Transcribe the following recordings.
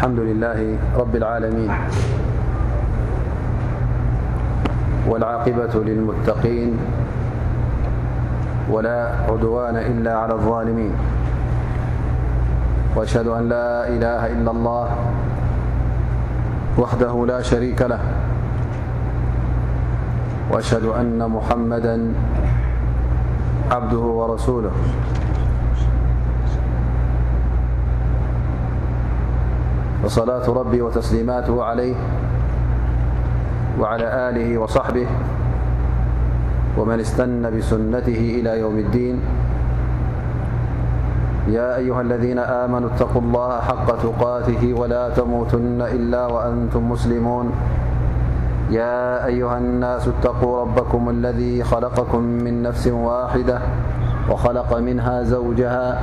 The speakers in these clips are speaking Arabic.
الحمد لله رب العالمين والعاقبة للمتقين ولا عدوان إلا على الظالمين وأشهد أن لا إله إلا الله وحده لا شريك له وأشهد أن محمدا عبده ورسوله وصلاة ربي وتسليماته عليه وعلى آله وصحبه ومن استن بسنته إلى يوم الدين. يا أيها الذين آمنوا اتقوا الله حق تقاته ولا تموتن إلا وأنتم مسلمون. يا أيها الناس اتقوا ربكم الذي خلقكم من نفس واحدة وخلق منها زوجها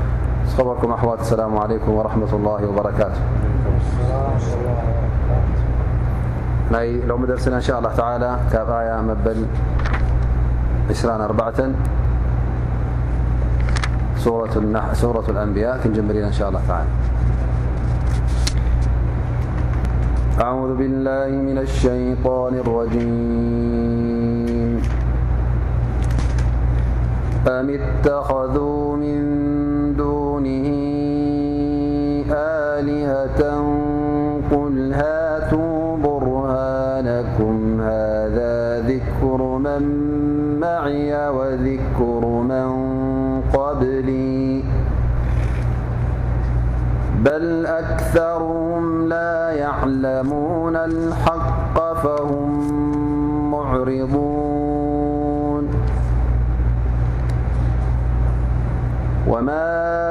خبركم أحوات السلام عليكم ورحمة الله وبركاته. لوم درسنا إن شاء الله تعالى كآية مبل عسران أربعة. سورة الأنبياء كنجمرين إن شاء الله تعالى. أعوذ بالله من الشيطان الرجيم. أم اتخذوا من دونه آلهة قل هاتوا برهانكم هذا ذكر من معي وذكر من قبلي بل أكثرهم لا يعلمون الحق فهم معرضون وما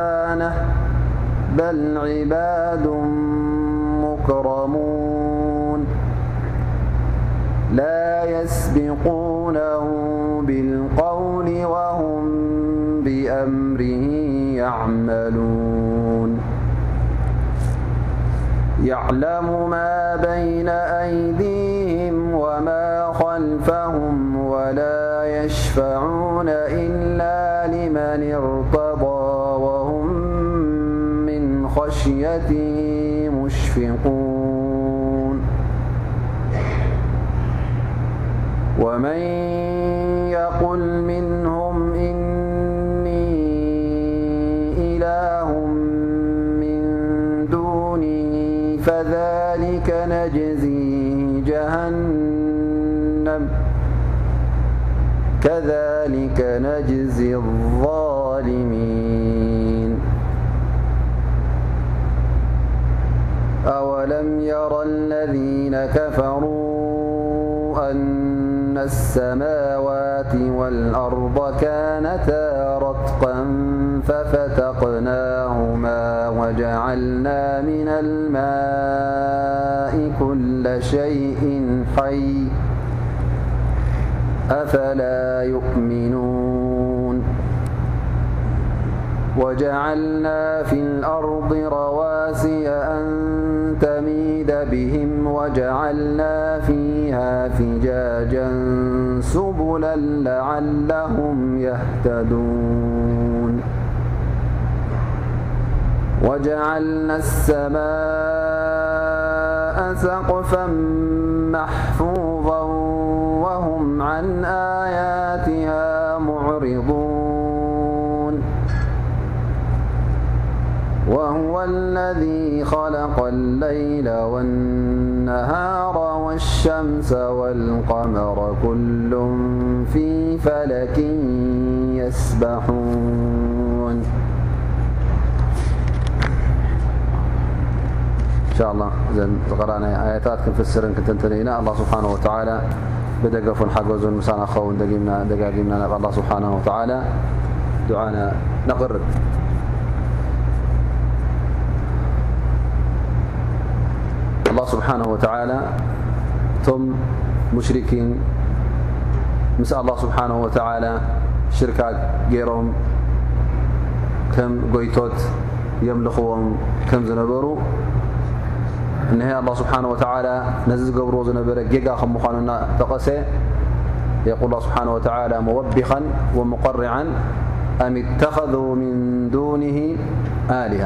بل عباد مكرمون. لا يسبقونه بالقول وهم بأمره يعملون. يعلم ما بين أيديهم وما خلفهم ولا يشفعون إلا لمن ارتضى. خشيته مشفقون. ومن يقل منهم إني إله من دونه فذلك نجزيه جهنم. كذلك نجزي الظالمين. أولم ير الذين كفروا أن السماوات والأرض كانتا رتقا ففتقناهما وجعلنا من الماء كل شيء حي أفلا يؤمنون وجعلنا في الأرض رواسي أن تميد بهم وجعلنا فيها فجاجا سبلا لعلهم يهتدون. وجعلنا السماء سقفا محفوظا وهم عن آياتها معرضون. وهو الذي خلق الليل والنهار والشمس والقمر كل في فلك يسبحون. إن شاء الله قرأنا آيتات كنفسر كتنتنينا الله سبحانه وتعالى بدقف حجز مسان خون دقاقمنا الله سبحانه وتعالى دعانا نقرب الله ስብሓه وተላ እቶም ሙሽርኪን ምስ الله ስብሓنه وተላ ሽርካ ገይሮም ከም ጎይቶት የምልኽዎም ከም ዝነበሩ እነሀ الله ስብሓنه وተላ ነዚ ዝገብርዎ ዝነበረ ጌጋ ከም ምዃኑና ጠቐሰ የقል الله ስብሓنه وተላ መወቢኻ ومقርዓ ኣም اتኸذ من ዱنه ኣሊሃ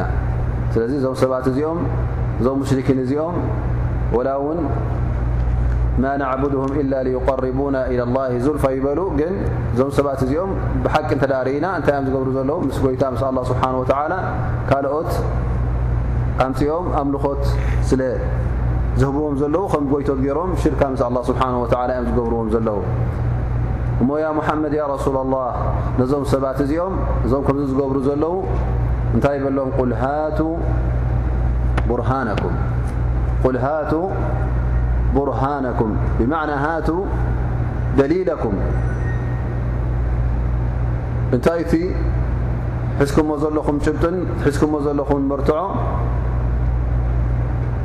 ስለዚ እዞም ሰባት እዚኦም እዞም ሙሽርኪን እዚኦም ወላ እውን ማ ናዕቡድሁም ኢላ ሊዩቀርቡና ኢላ ላሂ ዙልፋ ይበሉ ግን እዞም ሰባት እዚኦም ብሓቂ እንተዳርእና እንታይ እዮም ዝገብሩ ዘለዉ ምስ ጎይታ ምስ ኣላ ስብሓን ወተዓላ ካልኦት ኣምፂኦም ኣምልኾት ስለ ዝህብዎም ዘለዉ ከም ጎይቶት ገይሮም ሽርካ ምስ ኣላ ስብሓን ወተዓላ እዮም ዝገብርዎም ዘለዉ እሞ ያ ሙሓመድ ያ ረሱላ ላህ ነዞም ሰባት እዚኦም እዞም ከምዚ ዝገብሩ ዘለዉ እንታይ በሎም ቁል ሃቱ برهانكم قل هاتوا برهانكم بمعنى هاتوا دليلكم እንታይ እቲ ሕዝኩሞ ዘለኹም ጭብጥን ሕዝኩሞ ዘለኹም መርትዖ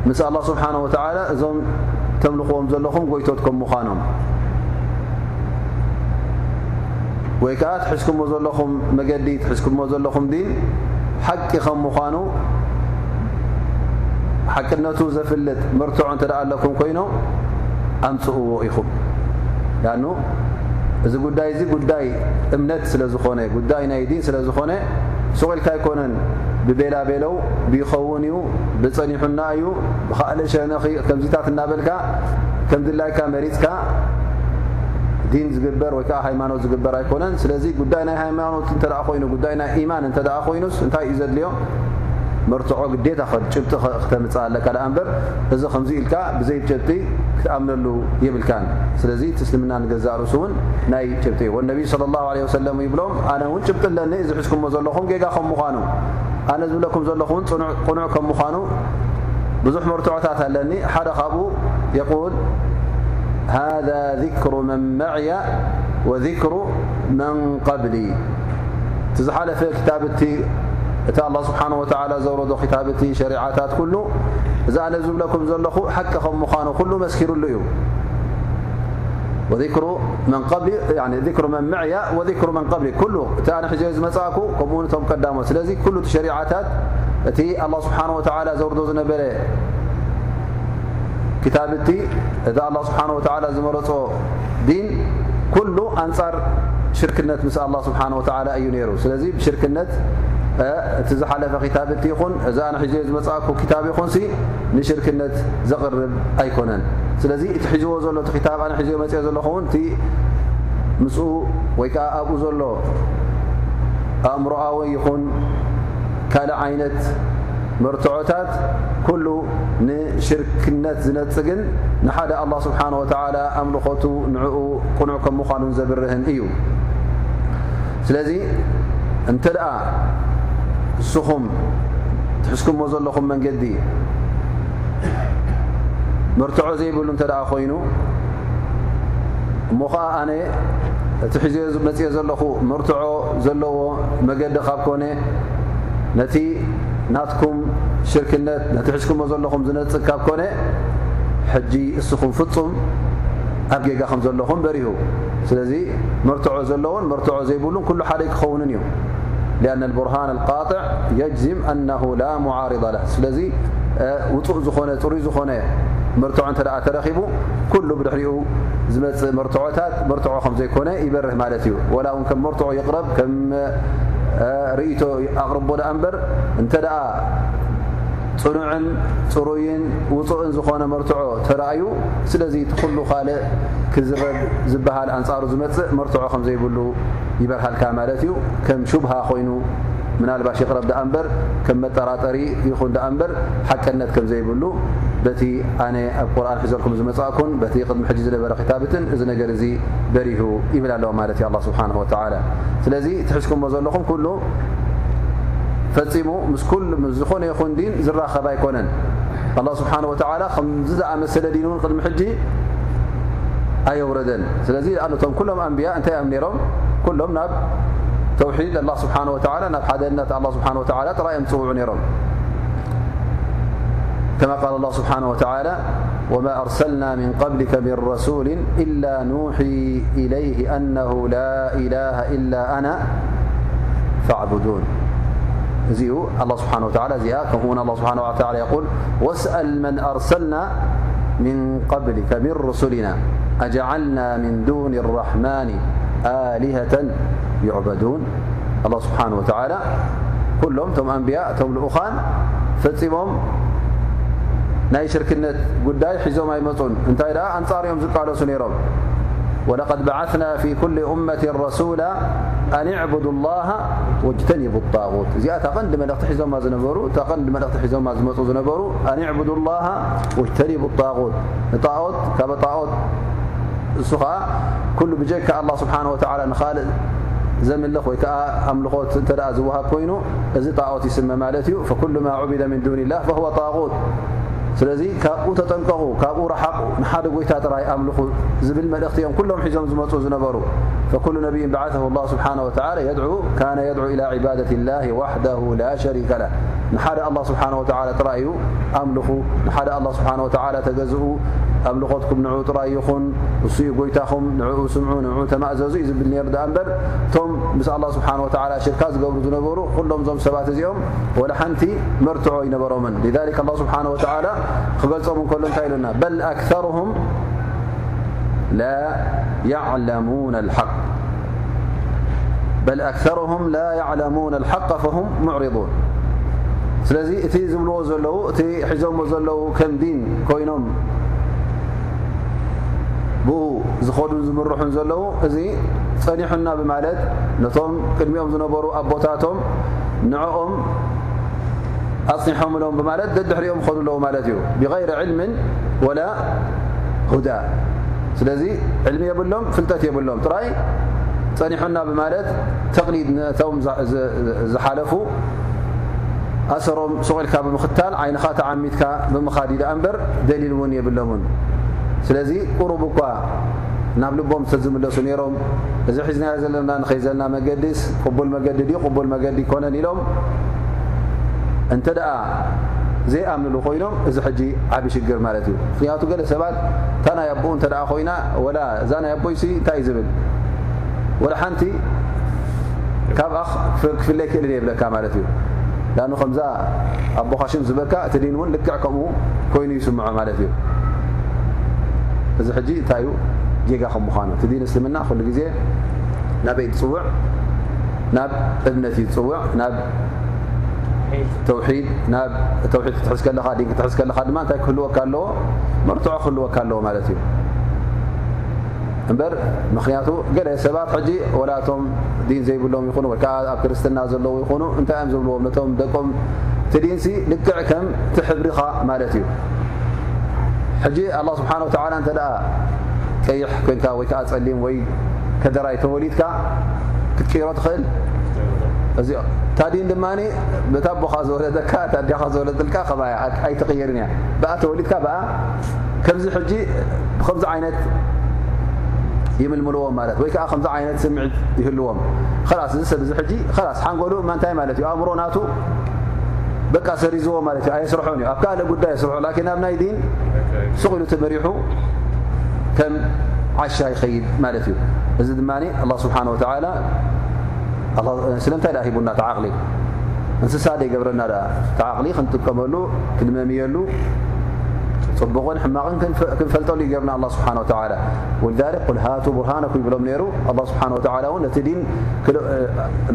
ምስ ኣላ ስብሓን ወተዓላ እዞም ተምልኽዎም ዘለኹም ጎይቶትኩም ምዃኖም ወይ ከዓ ትሕዝኩሞ ዘለኹም መገዲ ትሕዝኩሞ ዘለኹም ዲን ሓቂ ከም ምዃኑ ሓቅነቱ ዘፍልጥ መርትዖ እንተ ኣለኩም ኮይኑ ኣምፅእዎ ኢኹም። ያኑ እዚ ጉዳይ እዚ ጉዳይ እምነት ስለ ዝኾነ ጉዳይ ናይ ዲን ስለ ዝኾነ ስቑኢልካ ኣይኮነን። ብቤላ ቤለው ብይኸውን እዩ ብፀኒሑና እዩ ብካእለ ሸነኺ ከምዚታት እናበልካ ከም ድላይካ መሪፅካ ዲን ዝግበር ወይ ከዓ ሃይማኖት ዝግበር ኣይኮነን። ስለዚ ጉዳይ ናይ ሃይማኖት እንተ ኮይኑ ጉዳይ ናይ ኢማን እንተ ኮይኑስ እንታይ እዩ ዘድልዮ መርትዖ ግዴታ ጭብጢ ክተምፅ ኣለካ ኣ እምበር እዚ ከምዚ ኢልካ ብዘይ ጨብጢ ክትኣምነሉ የብልካን። ስለዚ ትእስልምና ንገዛእ ርእሱ እውን ናይ ጭብጢ እዩ። ነቢይ صለ ላه ለ ወሰለም ይብሎም ኣነ እውን ጭብጢ ኣለኒ እዚ ሒዝኩሞ ዘለኹም ጌጋ ከም ምኳኑ ኣነ ዝብለኩም ዘለኹ ውን ቁኑዕ ከም ምኳኑ ብዙሕ መርትዖታት ኣለኒ። ሓደ ካብኡ የል ሃذ ذክሩ መን መዕያ ወذክሩ መን قብሊ ቲ ዝሓለፈ ክታብቲ እቲ ኣላ ስብሓን ወላ ዘውረዶ ክታብቲ ሸሪዓታት ኩሉ እዛ ኣነ ዝብለኩም ዘለኹ ሓቂ ከም ምዃኑ ኩሉ መስኪሩሉ እዩ ذሩ መን መዕያ ወذክሩ መን ቀብሊ ኩሉ እቲ ኣነ ሕዘ ዝመፅእኩ ከምኡውን እቶም ቀዳሞት ስለዚ ኩሉ እቲ ሸሪዓታት እቲ ኣላ ስብሓን ወላ ዘውርዶ ዝነበረ ክታብቲ እቲ ኣላ ስብሓን ወላ ዝመረፆ ዲን ኩሉ ኣንፃር ሽርክነት ምስ ኣላ ስብሓን ወላ እዩ ነይሩ ስለዚ ብሽርክነት እቲ ዝሓለፈ ክታብ እቲ ይኹን እዛ ንሒዙ ዝመፅኩ ክታብ ይኹን ንሽርክነት ዘቕርብ ኣይኮነን ስለዚ እቲ ሒዝዎ ዘሎ እቲ ክታብ ኣነ ሒዙ መፅኦ ዘለኹውን እቲ ምስኡ ወይ ከዓ ኣብኡ ዘሎ ኣእምሮኣዊ ይኹን ካልእ ዓይነት መርትዖታት ኩሉ ንሽርክነት ዝነፅግን ንሓደ ኣላ ስብሓን ወተዓላ ኣምልኾቱ ንዕኡ ቁኑዕ ከም ምዃኑን ዘብርህን እዩ ስለዚ እንተ ደኣ ንስኹም ትሕዝኩሞ ዘለኹም መንገዲ መርትዖ ዘይብሉ እንተ ደኣ ኮይኑ እሞ ኸዓ ኣነ እቲ ሒዞ መፅኦ ዘለኹ መርትዖ ዘለዎ መገዲ ካብ ኮነ ነቲ ናትኩም ሽርክነት ነቲ ሕዝኩሞ ዘለኹም ዝነፅግ ካብ ኮነ ሕጂ እስኹም ፍፁም ኣብ ጌጋ ከም ዘለኹም በሪሁ ስለዚ መርትዖ ዘለዎን መርትዖ ዘይብሉን ኩሉ ሓደ ክኸውንን እዩ لأن البرهان القاطع يجزم أنه لا معارض له. ل ر ن مرتع ت ترب كل بر مرتعت مرتع م زيكن يبره ت ي ولا مرتع يقرب ر أقرب ل أنبر ت ፅኑዕን ፅሩይን ውፁእን ዝኾነ መርትዖ ተረእዩ ስለዚ እቲ ኩሉ ካልእ ክዝረብ ዝበሃል ኣንፃሩ ዝመፅእ መርትዖ ከም ዘይብሉ ይበርሃልካ ማለት እዩ። ከም ሹብሃ ኮይኑ ምናልባሽ ይቕረብ ዳኣ እምበር ከም መጠራጠሪ ይኹን ዳኣ እምበር ሓቀነት ከም ዘይብሉ በቲ ኣነ ኣብ ቁርን ሒዘልኩም ዝመፅእኩን በቲ ቅድሚ ሕጂ ዝነበረ ክታብትን እዚ ነገር እዚ በሪሁ ይብል ኣለዎ ማለት እዩ ኣ ስብሓን ወላ ስለዚ ትሕዝኩምዎ ዘለኹም ኩሉ ፈፂሙ ምስ ዝኾነ ይኹን ዲን ዝራኸብ ኣይኮነን ኣላ ስብሓን ወላ ከምዚ ዝኣመሰለ ዲን እውን ቅድሚ ሕጂ ኣየውረደን ስለዚ ኣነቶም ኩሎም ኣንብያ እንታይ እዮም ነይሮም ኩሎም ናብ ተውሒድ ኣ ስብሓ ወላ ናብ ሓደነት ስብሓ ወላ ጥራእዮም ፅውዑ ነይሮም كما قال الله سبحانه وتعالى وما أرسلنا من قبلك من رسول إلا نوحي إليه أنه لا إله إلا أنا فاعبدون الله سبحانه وتعالى كمون الله سبحانه وتعالى يقول واسأل من أرسلنا من قبلك من رسلنا أجعلنا من دون الرحمن آلهة يعبدون الله سبحانه وتعالى كلهم تم أنبياء تم لأخان فمم ናይ ሽርክነት ጉዳይ ሒዞም ኣይመፁን እንታይ ደኣ ኣንጻርኦም ዝቃለሱ ነይሮም ولقد بعثنا في كل أمة رسولا أن اعبدوا الله واجتنبوا الطاغوت. እዚኣ ታ ቀንዲ መልእክቲ ሒዞማ ዝነበሩ እታ ቀንዲ መልእክቲ أن اعبدوا الله واجتنبوا الطاغوت. طاغوت كب طاغوت እሱ ከዓ ኩሉ ብጀካ الله سبحانه وتعالى ንኻልእ ዘምልኽ ወይ ከዓ ኣምልኾት እንተ ዝወሃብ ኮይኑ እዚ ጣዖት ይስመ ማለት እዩ فكل ما عبد من دون الله فهو طاغوت. ስለዚ ካብኡ ተጠንቀቑ ካብኡ ረሓቑ ንሓደ ጎይታ ጥራይ ኣምልኹ ዝብል መልእኽቲ እዮም ኩሎም ሒዞም ዝመፁ ዝነበሩ። فكل نبي بعثه الله سبحانه وتعالى يدعو كان يدعو إلى عبادة الله وحده لا شريك له نحد الله سبحانه وتعالى ترأي أملخ نحد الله سبحانه وتعالى تجزኡ ኣምልኾትኩም ንዑ ጥራይ ይኹን እሱ ጎይታኹም ንዕኡ ስምዑ ንዑ ተማእዘዙ እዩ ዝብል ነይሩ ኣ እምበር። እቶም ምስ ኣላ ስብሓን ወላ ሽርካ ዝገብሩ ዝነበሩ ኩሎም ዞም ሰባት እዚኦም ወላ ሓንቲ መርትዖ ይነበሮምን። ذሊክ ኣላ ስብሓን ወተዓላ ክገልፆም እንከሎ እንታይ ኢሉና? በል ኣክርም ላ ያዕለሙን ልሓق ፈሁም ሙዕሪضን። ስለዚ እቲ ዝብልዎ ዘለዉ እቲ ሒዞምዎ ዘለዉ ከም ዲን ኮይኖም ብኡ ዝኸዱን ዝምርሑን ዘለዉ እዚ ፀኒሑና ብማለት ነቶም ቅድሚኦም ዝነበሩ ኣቦታቶም ንዕኦም ኣፅኒሖምሎም ብማለት ደድሕሪኦም ክኸዱ ኣለዉ ማለት እዩ። ብغይሪ ዕልምን ወላ ሁዳ። ስለዚ ዕልሚ የብሎም ፍልጠት የብሎም። ጥራይ ፀኒሑና ብማለት ተቕሊድ ነቶም ዝሓለፉ ኣሰሮም ስቑኢልካ ብምኽታል ዓይንኻ ተዓሚትካ ብምኻድ ዳ እምበር ደሊል እውን የብሎምን። ስለዚ ቁሩብ እኳ ናብ ልቦም ዝተዝምለሱ ነይሮም። እዚ ሒዝናዮ ዘለና ንኸይዘልና መገዲስ ቅቡል መገዲ ድ ቅቡል መገዲ ይኮነን ኢሎም እንተ ደኣ ዘይኣምንሉ ኮይኖም እዚ ሕጂ ዓብ ሽግር ማለት እዩ። ምክንያቱ ገለ ሰባት እታ ናይ ኣቦኡ እተ ኮይና ወላ እዛ ናይ ኣቦይሲ እንታይ እዩ ዝብል? ወላ ሓንቲ ካብኣ ክፍለይ ክእልን የብለካ ማለት እዩ። ዳኑ ከምዛ ኣቦኻሽም ዝበካ እቲ ዲን እውን ልክዕ ከምኡ ኮይኑ ይስምዖ ማለት እዩ። እዚ ሕጂ እንታይ እዩ? ጌጋ ከም ምዃኑ። እቲ ዲን እስልምና ኩሉ ግዜ ናበይ ትፅውዕ ናብ እብነት እዩ ትፅውዕ ናብ ተውሒድ ናብ ተውሒድ ክትሕዝ ከለኻ ዲን ክትሕዝ ከለኻ ድማ እንታይ ክህልወካ ኣለዎ? መርትዖ ክህልወካ ኣለዎ ማለት እዩ። እምበር ምክንያቱ ገለ ሰባት ሕጂ ወላቶም ዲን ዘይብሎም ይኹኑ ወይከዓ ኣብ ክርስትና ዘለዉ ይኹኑ እንታይ እዮም ዘብልዎም? ነቶም ደቆም እቲ ዲንሲ ልክዕ ከም ትሕብሪኻ ማለት እዩ። ሕጂ ኣላ ስብሓን ወተዓላ እንተ ደኣ ቀይሕ ኮንካ ወይ ከዓ ፀሊም ወይ ከደራይ ተወሊድካ ክትቀይሮ ትኽእል እዚ ታዲን ድማ ብታ ቦኻ ዘወለደካ ታዲኻ ዘወለልካ ከማያ ኣይተቀየርን እያ ብኣ ተወሊድካ ብኣ ከምዚ ሕጂ ብከምዚ ዓይነት ይምልምልዎም ማለት ወይ ከዓ ከምዚ ዓይነት ስምዒት ይህልዎም ላስ እዚ ሰብ እዚ ሕጂ ላስ ሓንጎሉ ማንታይ ማለት እዩ ኣእምሮ ናቱ በቃ ሰሪዝዎ ማለት እዩ ኣየስርሖን እዩ ኣብ ካልእ ጉዳይ የስርሑ ላኪን ናብ ናይ ዲን ስቕኢሉ ተመሪሑ ከም ዓሻ ይኸይድ ማለት እዩ እዚ ድማ ኣላ ስብሓን ወተዓላ ስለምንታይ ዳ ሂቡና ተዓቕሊ። እንስሳ ደይገብረና ተዓቕሊ ክንጥቀመሉ ክንመምየሉ ፅቡቕን ሕማቕን ክንፈልጠሉ ይገብርና ኣ ስብሓን ወተዓላ። ወልዛሊክ ቁል ሃቱ ቡርሃነኩ ይብሎም ነይሩ። ወተዓላ እውን ነቲ ዲን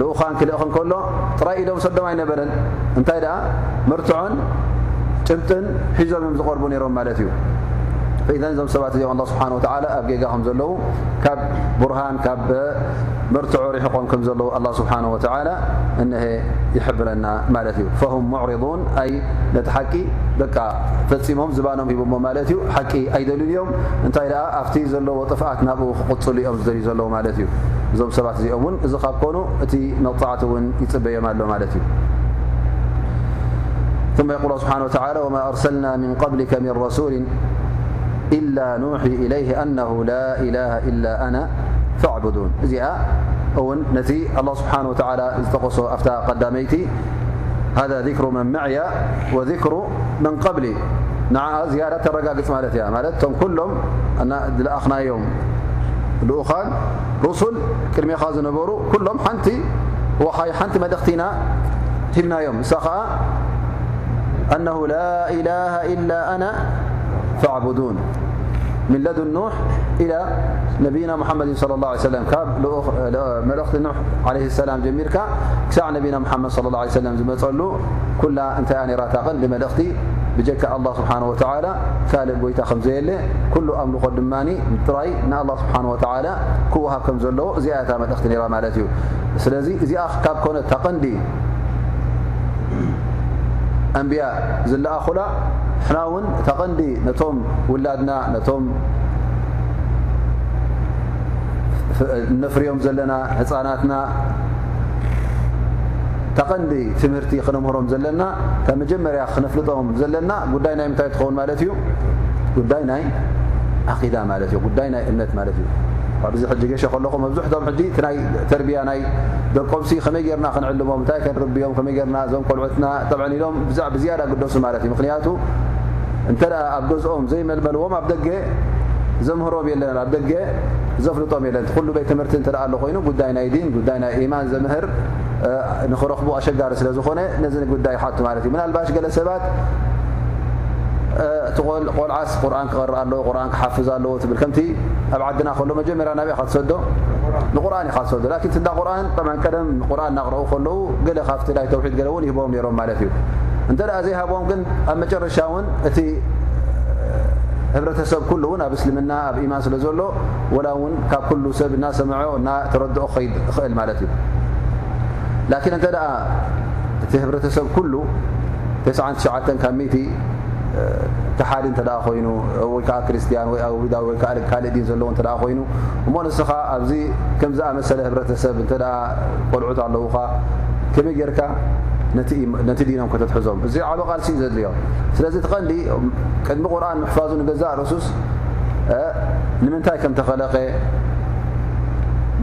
ልኡኻን ክልእኽን ከሎ ጥራይ ኢዶም ሰዶም ኣይነበረን። እንታይ ደኣ ምርትዖን ጭብጥን ሒዞም እዮም ዝቐርቡ ነይሮም ማለት እዩ فإذ እዞም ሰባት እዚኦም الله ስብሓه ኣብ ጌጋኹም ዘለዉ ካብ ቡርሃን ካብ መርትዖ ሪሕቆም ከም ዘለዉ الله ስብሓنه و እነሀ ይሕብረና ማለት እዩ فهم معርضን ኣይ ነቲ ሓቂ በቃ ፈፂሞም ዝባኖም ሂቦሞ ማለት እዩ ሓቂ ኣይደልዩን እዮም እንታይ ደኣ ኣብቲ ዘለዎ ጥፍኣት ናብኡ ክቕፅሉ እዮም ዝደልዩ ዘለዉ ማለት እዩ እዞም ሰባት እዚኦም እውን እዚ ካብ ኮኑ እቲ መቕፃዕቲ እውን ይፅበዮም ኣሎ ማለት እዩ ثم يقول الله سبحانه وتعالى وما أرسلنا من قبلك من رسول إلا نوحي إليه أنه لا إله إلا أنا فاعبدون. ون نت الله سبحانه وتعالى تقص أفت قداميت هذا ذكر من معي وذكر من قبلي نع زيادة ترقاقص مالت مالتم كلهم أخنايم لؤخان رسل كرمخ نبر كلهم نت وحي نت مدختنا هبنايم أنه لا إله إلا أنا فاعبدون من لدن نوح إلى نبينا محمد صلى الله عليه وسلم ملእخቲ نح عليه السلام جሚርካ ክሳዕ ነبና محمድ صلى الله عليه وسلم ዝመፀሉ كل እንታይ ነራታ ንመلእኽቲ ብጀካ الله سبحنه وتعلى ካልእ ጎይታ ከምዘየለ كل ኣምልኾ ድማ ጥራይ ንالله سبحنه وتعلى ክوሃብ ከም ዘለዎ እዚኣታ መلእኽቲ ነራ ማለት እዩ። ስለዚ እዚኣ ካብ ኮነ ታቐንዲ أንብያ ዝለኣኹላ ሕና እውን ተቐንዲ ነቶም ውላድና ነቶም ነፍርዮም ዘለና ህፃናትና ተቐንዲ ትምህርቲ ክነምህሮም ዘለና ካብ መጀመርያ ክነፍልጦም ዘለና ጉዳይ ናይ ምንታይ ትኸውን ማለት እዩ ጉዳይ ናይ ዓቂዳ ማለት እዩ ጉዳይ ናይ እምነት ማለት እዩ ኣብዚ ሕጂ ገሸ ከለኹም መብዙሕቶም ሕጂ እቲ ናይ ተርቢያ ናይ ደቆምሲ ከመይ ጌርና ክንዕልሞም እንታይ ከንርብዮም ከመይ ጌርና እዞም ቆልዑትና ጠብዐ ኢሎም ብዝያዳ ግደሱ ማለት እዩ ምክንያቱ እንተ ኣብ ገዝኦም ዘይመልመልዎም ኣብ ደገ ዘምህሮም የለን ኣብ ደገ ዘፍልጦም የለን ኩሉ ቤት ትምህርቲ እተ ኣሎ ኮይኑ ጉዳይ ናይ ዲን ጉዳይ ናይ ኢማን ዘምህር ንክረኽቡ ኣሸጋሪ ስለ ዝኾነ ነዚ ጉዳይ ሓቱ ማለት እዩ ምናልባሽ ገለ ሰባት እቲ ቆልዓስ ቁርን ክቐርእ ኣለዎ ቁርን ክሓፍዝ ኣለዎ ትብል ከምቲ ኣብ ዓድና ከሎ መጀመርያ ናብያ ካ ትሰዶ ንቁርን ኢካ ትሰዶ ላን ዳ ቁርን ቀደም ቁርን እናቕረኡ ከለዉ ገለ ካብቲ ናይ ተውሒድ ገለ እውን ይህቦም ነሮም ማለት እዩ እንተ ዘይሃቦም ግን ኣብ መጨረሻ እውን እቲ ህብረተሰብ ኩሉ እውን ኣብ እስልምና ኣብ ኢማን ስለ ዘሎ ወላ እውን ካብ ኩሉ ሰብ እናሰምዖ እና ተረድኦ ኸይድ ክእል ማለት እዩ። ላኪን እንተ ደኣ እቲ ህብረተሰብ ኩሉ 99 ካብ ተሓዲ እተ ኮይኑ ወይከዓ ክርስትያን ወይዳ ካልእ ዲን ዘለዎ ተ ኮይኑ እሞ ንስኻ ኣብዚ ከምዝኣመሰለ ህብረተሰብ እተ ቆልዑት ኣለዉኻ። ከመይ ጌርካ ነቲ ዲኖም ከተትሕዞም። እዚ ዓበ ቃልሲ እዩ ዘድልዮም ስለዚ ትቐንዲ ቅድሚ ቁርን ምሕፋዙ ንገዛእ ርሱስ ንምንታይ ከም ተኸለቀ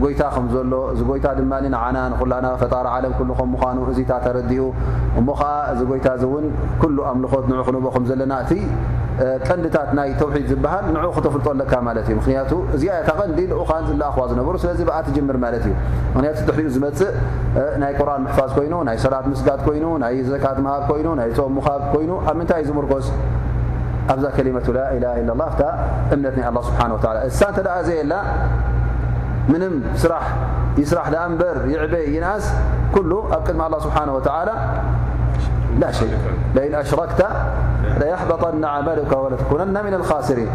ጎይታ ከም ዘሎ እዚ ጎይታ ድማ ንዓና ንኩላና ፈጣሪ ዓለም ኩሉ ከም ምዃኑ እዚታ ተረዲኡ። እሞ ከዓ እዚ ጎይታ እዚ እውን ኩሉ ኣምልኾት ንዑ ክንቦ ከም ዘለና እቲ ቀንዲታት ናይ ተውሒድ ዝበሃል ንዑ ክተፍልጦ ኣለካ ማለት እዩ። ምክንያቱ እዚኣ ታ ቀንዲ ንኡኻን ዝለኣኽዋ ዝነበሩ ስለዚ ብኣ ትጅምር ማለት እዩ። ምክንያቱ ድሕሪኡ ዝመፅእ ናይ ቁርን ምሕፋዝ ኮይኑ ናይ ሰላት ምስጋድ ኮይኑ ናይ ዘካት ምሃብ ኮይኑ ናይ ፆም ምኻብ ኮይኑ ኣብ ምንታይ እዩ ዝምርኮስ ኣብዛ ከሊመቱ ላኢላ ኢላ ላ ፍታ እምነት ናይ ኣላ ስብሓን ወላ እሳ እንተ ደኣ ዘየላ ምንም ስራሕ ይስራሕ ዳ እምበር ይዕበይ ይንኣስ ኩሉ ኣብ ቅድሚ ኣላ ስብሓን ወተዓላ ላ ሸይ ለኢን ኣሽረክተ ለየሕበጠና ዓመልካ ወለትኩነና ምን ልካስሪን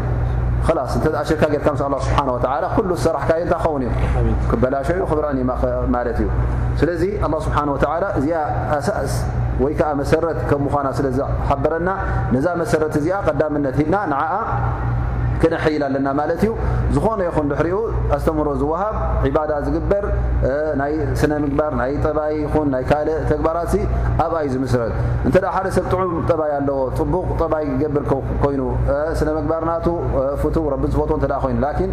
ላስ እተ ሽርካ ጌርካ ምስ ኣ ስብሓን ወላ ኩሉ ዝሰራሕካዮ እንታይ ኸውን እዩ ክበላሸዩ ክብረአኒ ማለት እዩ ስለዚ ኣላ ስብሓን ወተዓላ እዚኣ ኣሳእስ ወይ ከዓ መሰረት ከም ምኳና ስለ ዝሓበረና ነዛ መሰረት እዚኣ ቀዳምነት ሂብና ንዓኣ ክነሐይል ኣለና ማለት እዩ። ዝኾነ ይኹን ድሕሪኡ ኣስተምሮ ዝወሃብ ዒባዳ ዝግበር ናይ ስነ ምግባር ናይ ጠባይ ይኹን ናይ ካልእ ተግባራት ኣብኣ ዩ ዝምስረት። እንተ ሓደ ሰብ ጥዑም ጠባይ ኣለዎ። ፅቡቕ ጠባይ ገብር ኮይኑ ስነ ምግባርናቱ ፍቱ ረቢ ዝፈት እተ ኮይኑ። ላኪን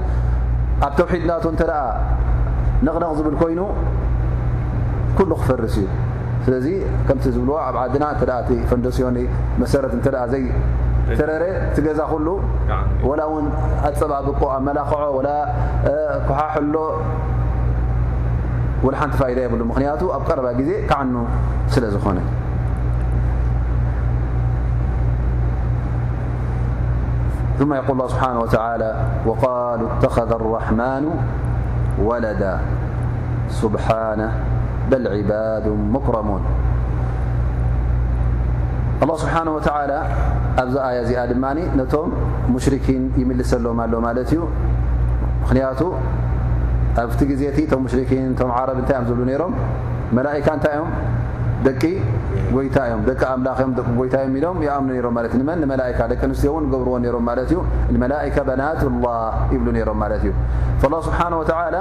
ኣብ ተውሒድናቱ እንተ ደኣ ነቕነቕ ዝብል ኮይኑ ኩሉ ክፈርስ እዩ። ስለዚ ከምቲ ዝብልዎ ኣብ ዓድና እ ፈንደስዮን መሰረት እተ ዘይ ተረረ ትገዛ ኩሉ ወላ እውን ኣፀባብቆ ኣብ መላክዖ ወላ ኩሓሕሎ ወላ ሓንቲ ፋኢዳ የብሉ ምክንያቱ ኣብ ቀረባ ግዜ ካዓኑ ስለ ዝኾነ ثم يقول الله سبحانه وتعالى وقالوا اتخذ الرحمن ولدا سبحانه بل عباد مكرمون ኣላه ስብሓን ወተዓላ ኣብዛ ኣያ እዚኣ ድማ ነቶም ሙሽርኪን ይምልሰሎም ኣሎ ማለት እዩ። ምክንያቱ ኣብቲ ግዜ እቲ እቶም ሙሽርኪን እቶም ዓረብ እንታይ እዮም ዝብሉ ነይሮም? መላእካ እንታይ እዮም? ደቂ ጎይታ እዮም። ደቂ ኣምላኽ እዮም ደቂ ጎይታ እዮም ኢሎም ይኣምኑ ነይሮም ማለት እዩ። ንመን? ንመላእካ ደቂ ኣንስትዮ እውን ገብርዎ ነይሮም ማለት እዩ። ንመላእካ በናትላህ ይብሉ ነይሮም ማለት እዩ። ላ ስብሓን ወተዓላ